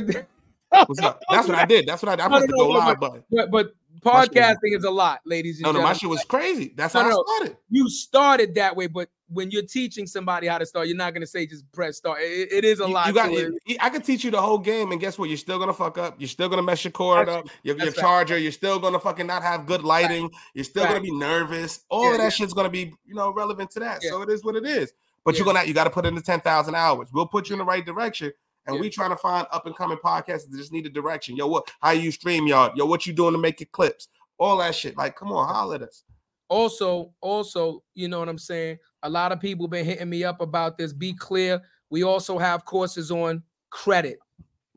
up? That's what I did. That's what I did. I No, pressed the go no, live button. but, but My shit was- podcasting is a lot, ladies and No, no, my shit was crazy. That's No, how no. I started. you started that way, but when you're teaching somebody how to start, you're not gonna say just press start. It- it is a You, lot. you got. to it. you- I could teach you the whole game, and guess what? You're still gonna fuck up. You're still gonna mess your cord That's up. Your, your right. charger. You're still gonna fucking not have good lighting. You're still gonna be nervous. All Yeah, of that yeah. shit's gonna be, you know, relevant to that. Yeah. So it is what it is. But you're gonna you got to put in the ten thousand hours. We'll put you in the right direction. And Yeah. we trying to find up and coming podcasts that just need a direction. Yo, what? How you stream y'all? Yo, what you doing to make your clips? All that shit. Like, come on, holler at us. Also, also, you know what I'm saying? A lot of people been hitting me up about this. Be clear. We also have courses on credit,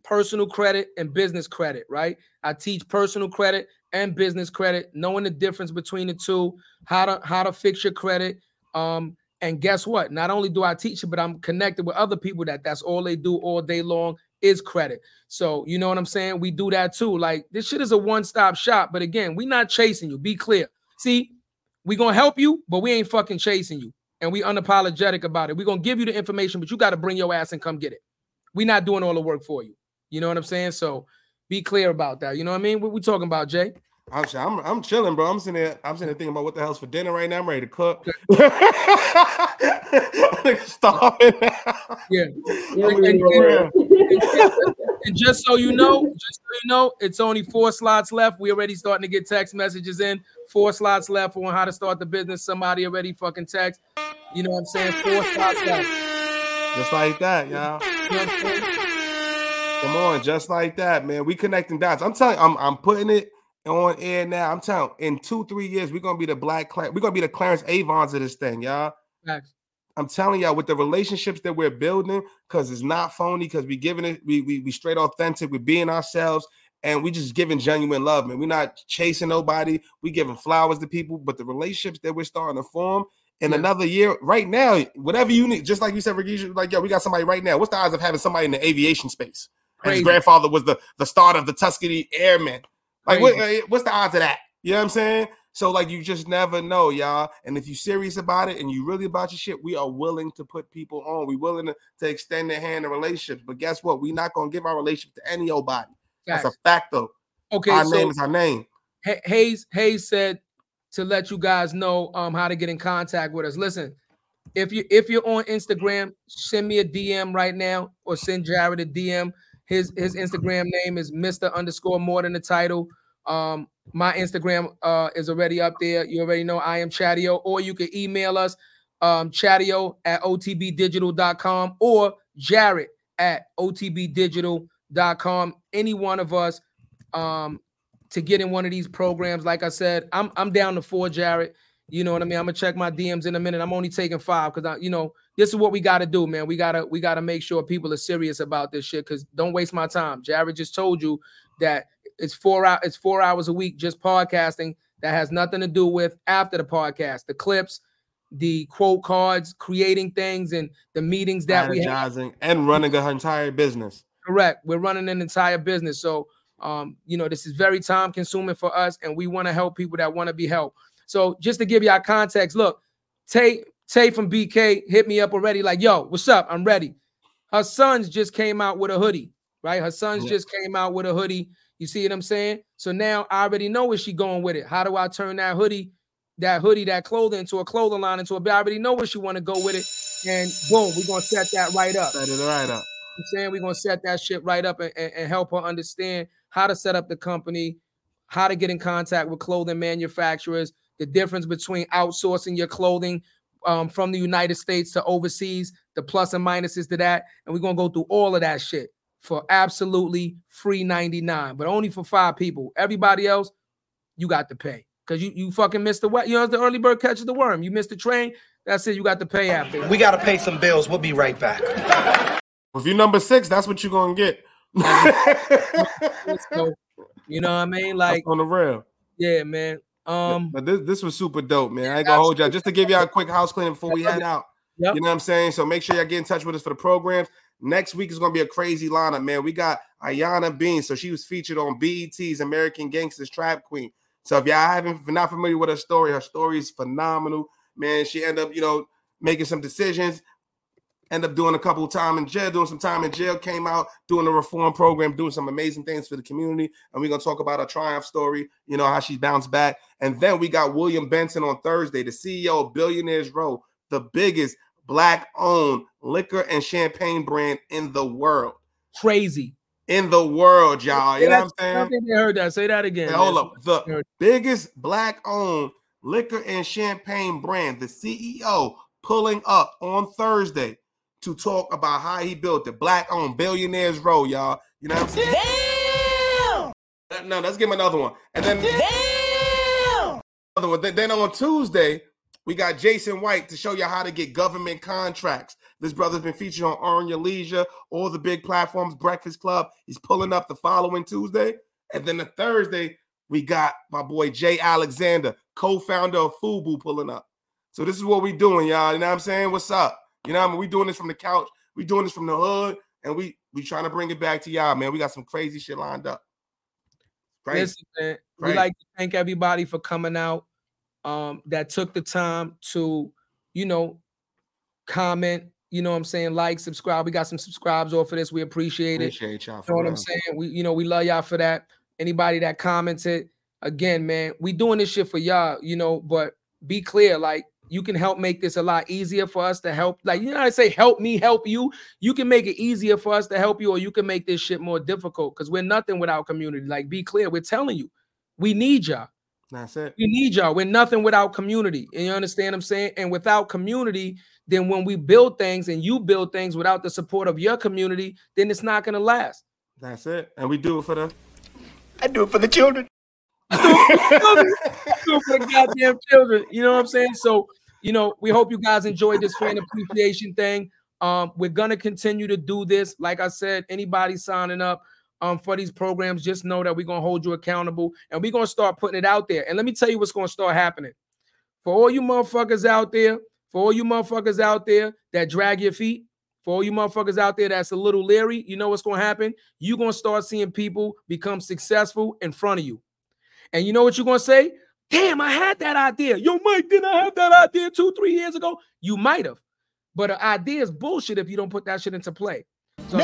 personal credit and business credit, right? I teach personal credit and business credit, knowing the difference between the two, how to how to fix your credit. Um, and guess what? Not only do I teach it, but I'm connected with other people that that's all they do all day long is credit. So you know what I'm saying? We do that too. Like this shit is a one-stop shop. But again, we not chasing you. Be clear. See, we gonna help you, but we ain't fucking chasing you. And we unapologetic about it. we gonna give you the information, but you got to bring your ass and come get it. we not doing all the work for you. You know what I'm saying? So be clear about that. You know what I mean? What we talking about, Jay? I'm, I'm I'm chilling, bro. I'm sitting there. I'm sitting there thinking about what the hell's for dinner right now. I'm ready to cook. Starving now. Yeah. Yeah, And, and- and- and just so you know, just so you know, it's only four slots left. We already starting to get text messages in. Four slots left on how to start the business. Somebody already fucking text. You know what I'm saying? Four slots left. Just like that, y'all. You know what I'm saying? Come on, just like that, man. We connecting dots. I'm telling I'm I'm putting it on air now. I'm telling in two, three years, we're gonna be the black Cla- we're gonna be the Clarence Avants of this thing, y'all. I'm telling y'all with the relationships that we're building, because it's not phony, because we giving it, we, we we straight authentic, we're being ourselves, and we just giving genuine love, man. We're not chasing nobody, we giving flowers to people, but the relationships that we're starting to form in Yeah. another year, right now, whatever you need, just like you said, Ricky, like yo, we got somebody right now. What's the odds of having somebody in the aviation space? And his grandfather was the the start of the Tuskegee Airmen. Like, what, what's the odds of that? You know what I'm saying? So, like, you just never know, y'all. And if you're serious about it and you really about your shit, we are willing to put people on. We willing to, to extend their hand in relationships. But guess what? We're not gonna give our relationship to any old body. That's Facts. a fact, though. Okay, our so name is our name. Ha- Hayes Hayes said to let you guys know um how to get in contact with us. Listen, if you if you're on Instagram, send me a DM right now or send Jared a DM. His his Instagram name is Mr. underscore more than the title. Um, my Instagram uh is already up there. You already know I am Chatio, or you can email us um chatio at otbdigital.com or Jared at otbdigital.com. Any one of us um to get in one of these programs. Like I said, I'm I'm down to four, Jared. You know what I mean? I'm gonna check my DMs in a minute. I'm only taking five because I, you know, this is what we gotta do, man. We gotta we gotta make sure people are serious about this shit. Cause don't waste my time. Jared just told you that it's four out, it's four hours a week just podcasting. that has nothing to do with after the podcast, the clips, the quote cards, creating things, and the meetings that we have. And running her entire business. Correct. We're running an entire business. So, um, you know, this is very time consuming for us, and we want to help people that want to be helped. So, just to give you our context, look, Tay, Tay from BK hit me up already, like, yo, what's up? I'm ready. Her sons just came out with a hoodie, right? Her sons Yeah. just came out with a hoodie. You see what I'm saying? So now I already know where she going with it. How do I turn that hoodie, that hoodie, that clothing into a clothing line, into a I already know where she want to go with it. And boom, we're gonna set that right up. Set it right up. I'm saying we're gonna set that shit right up and, and, and help her understand how to set up the company, how to get in contact with clothing manufacturers, the difference between outsourcing your clothing um, from the United States to overseas, the plus and minuses to that, and we're gonna go through all of that shit for absolutely free 99, but only for five people. Everybody else, you got to pay because you you fucking missed the what you know the early bird catches the worm. You missed the train. That's it. You got to pay after. We gotta pay some bills. We'll be right back. If you're number six, that's what you're gonna get. So, you know what I mean? Like on the real. Yeah, man. Um, but this this was super dope, man. I ain't gonna hold y'all. Just to give y'all a quick house cleaning before we head out. You know what I'm saying? So make sure y'all get in touch with us for the programs. Next week is gonna be a crazy lineup, man. We got Ayana Bean, so she was featured on BET's American Gangsters Trap Queen. So if y'all haven't, if not familiar with her story, her story is phenomenal, man. She ended up, you know, making some decisions, end up doing a couple of time in jail, doing some time in jail, came out doing a reform program, doing some amazing things for the community. And we're gonna talk about her triumph story, you know, how she bounced back. And then we got William Benson on Thursday, the CEO of Billionaires Row, the biggest black-owned liquor and champagne brand in the world. Crazy. In the world, y'all. You know what I'm saying? I heard that. Say that again. Hey, hold up. The biggest black owned liquor and champagne brand, the CEO, pulling up on Thursday to talk about how he built the Black owned Billionaires Row, y'all. You know what I'm saying? Damn! No, let's give him another one. And then Damn! Another one. Then- on Tuesday, we got Jason White to show you how to get government contracts. This brother's been featured on Earn Your Leisure, all the big platforms, Breakfast Club. He's pulling up the following Tuesday. And then the Thursday, we got my boy Jay Alexander, co-founder of Fubu, pulling up. So this is what we doing, y'all. You know what I'm saying? What's up? You know what I mean? We doing this from the couch. We doing this from the hood, and we we trying to bring it back to y'all, man. We got some crazy shit lined up. Crazy. Listen, man, we like to thank everybody for coming out. Um, that took the time to, you know, comment. You know what I'm saying? Like, subscribe. We got some subscribes off of this. We appreciate it. Appreciate y'all You for know what I'm saying? We, you know, we love y'all for that. Anybody that commented, again, man, we doing this shit for y'all, you know, but be clear, like you can help make this a lot easier for us to help. Like, you know, I say help me help you. You can make it easier for us to help you, or you can make this shit more difficult because we're nothing without community. Like, be clear, we're telling you, we need y'all. That's it. We need y'all. We're nothing without community. And you understand what I'm saying? And without community, then when we build things and you build things without the support of your community, then it's not gonna last. That's it. And we do it for the I do it for the children. For goddamn children. You know what I'm saying? So, you know, we hope you guys enjoyed this fan appreciation thing. Um, we're gonna continue to do this. Like I said, anybody signing up um for these programs, just know that we're gonna hold you accountable and we're gonna start putting it out there. And let me tell you what's gonna start happening. For all you motherfuckers out there, for all you motherfuckers out there that drag your feet, for all you motherfuckers out there that's a little leery, you know what's gonna happen? You're gonna start seeing people become successful in front of you. And you know what you're gonna say? Damn, I had that idea. Yo, Mike, didn't I have that idea two, three years ago? You might have, but an idea is bullshit if you don't put that shit into play. So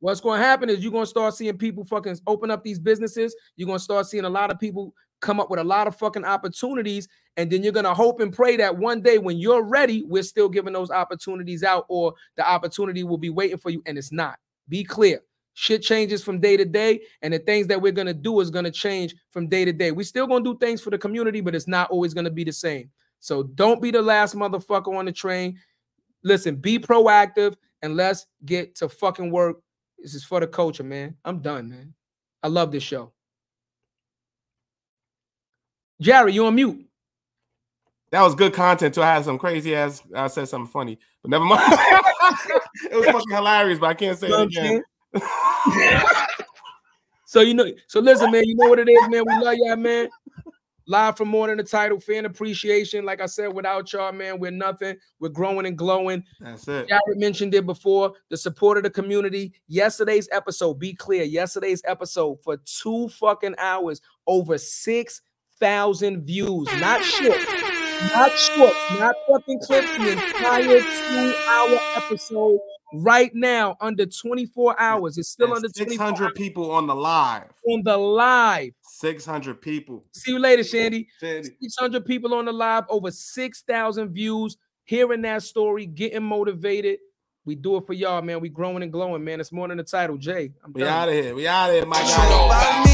what's gonna happen is you're gonna start seeing people fucking open up these businesses. You're gonna start seeing a lot of people come up with a lot of fucking opportunities, and then you're gonna hope and pray that one day when you're ready, we're still giving those opportunities out, or the opportunity will be waiting for you, and it's not. Be clear. Shit changes from day to day, and the things that we're gonna do is gonna change from day to day. We're still gonna do things for the community, but it's not always gonna be the same. So don't be the last motherfucker on the train. Listen, be proactive and let's get to fucking work. This is for the culture, man. I'm done, man. I love this show. Jerry, you on mute. That was good content too. I had some crazy ass. I said something funny, but never mind. it was fucking hilarious, but I can't say You know it again. So you know, so listen, man. You know what it is, man. We love y'all, man. Live from more than the title, fan appreciation. Like I said, without y'all, man, we're nothing. We're growing and glowing. That's it. Jared mentioned it before. The support of the community. Yesterday's episode, be clear. Yesterday's episode for two fucking hours, over six thousand views. Not shorts, not shorts, not fucking clips. The entire two-hour episode right now under 24 hours. It's still under 600 hours. people on the live. On the live. 600 people. See you later, Shandy. Shandy. 600 people on the live, over 6,000 views, hearing that story, getting motivated. We do it for y'all, man. We growing and glowing, man. It's more than the title, Jay. I'm we out of here. We out of here, my guy.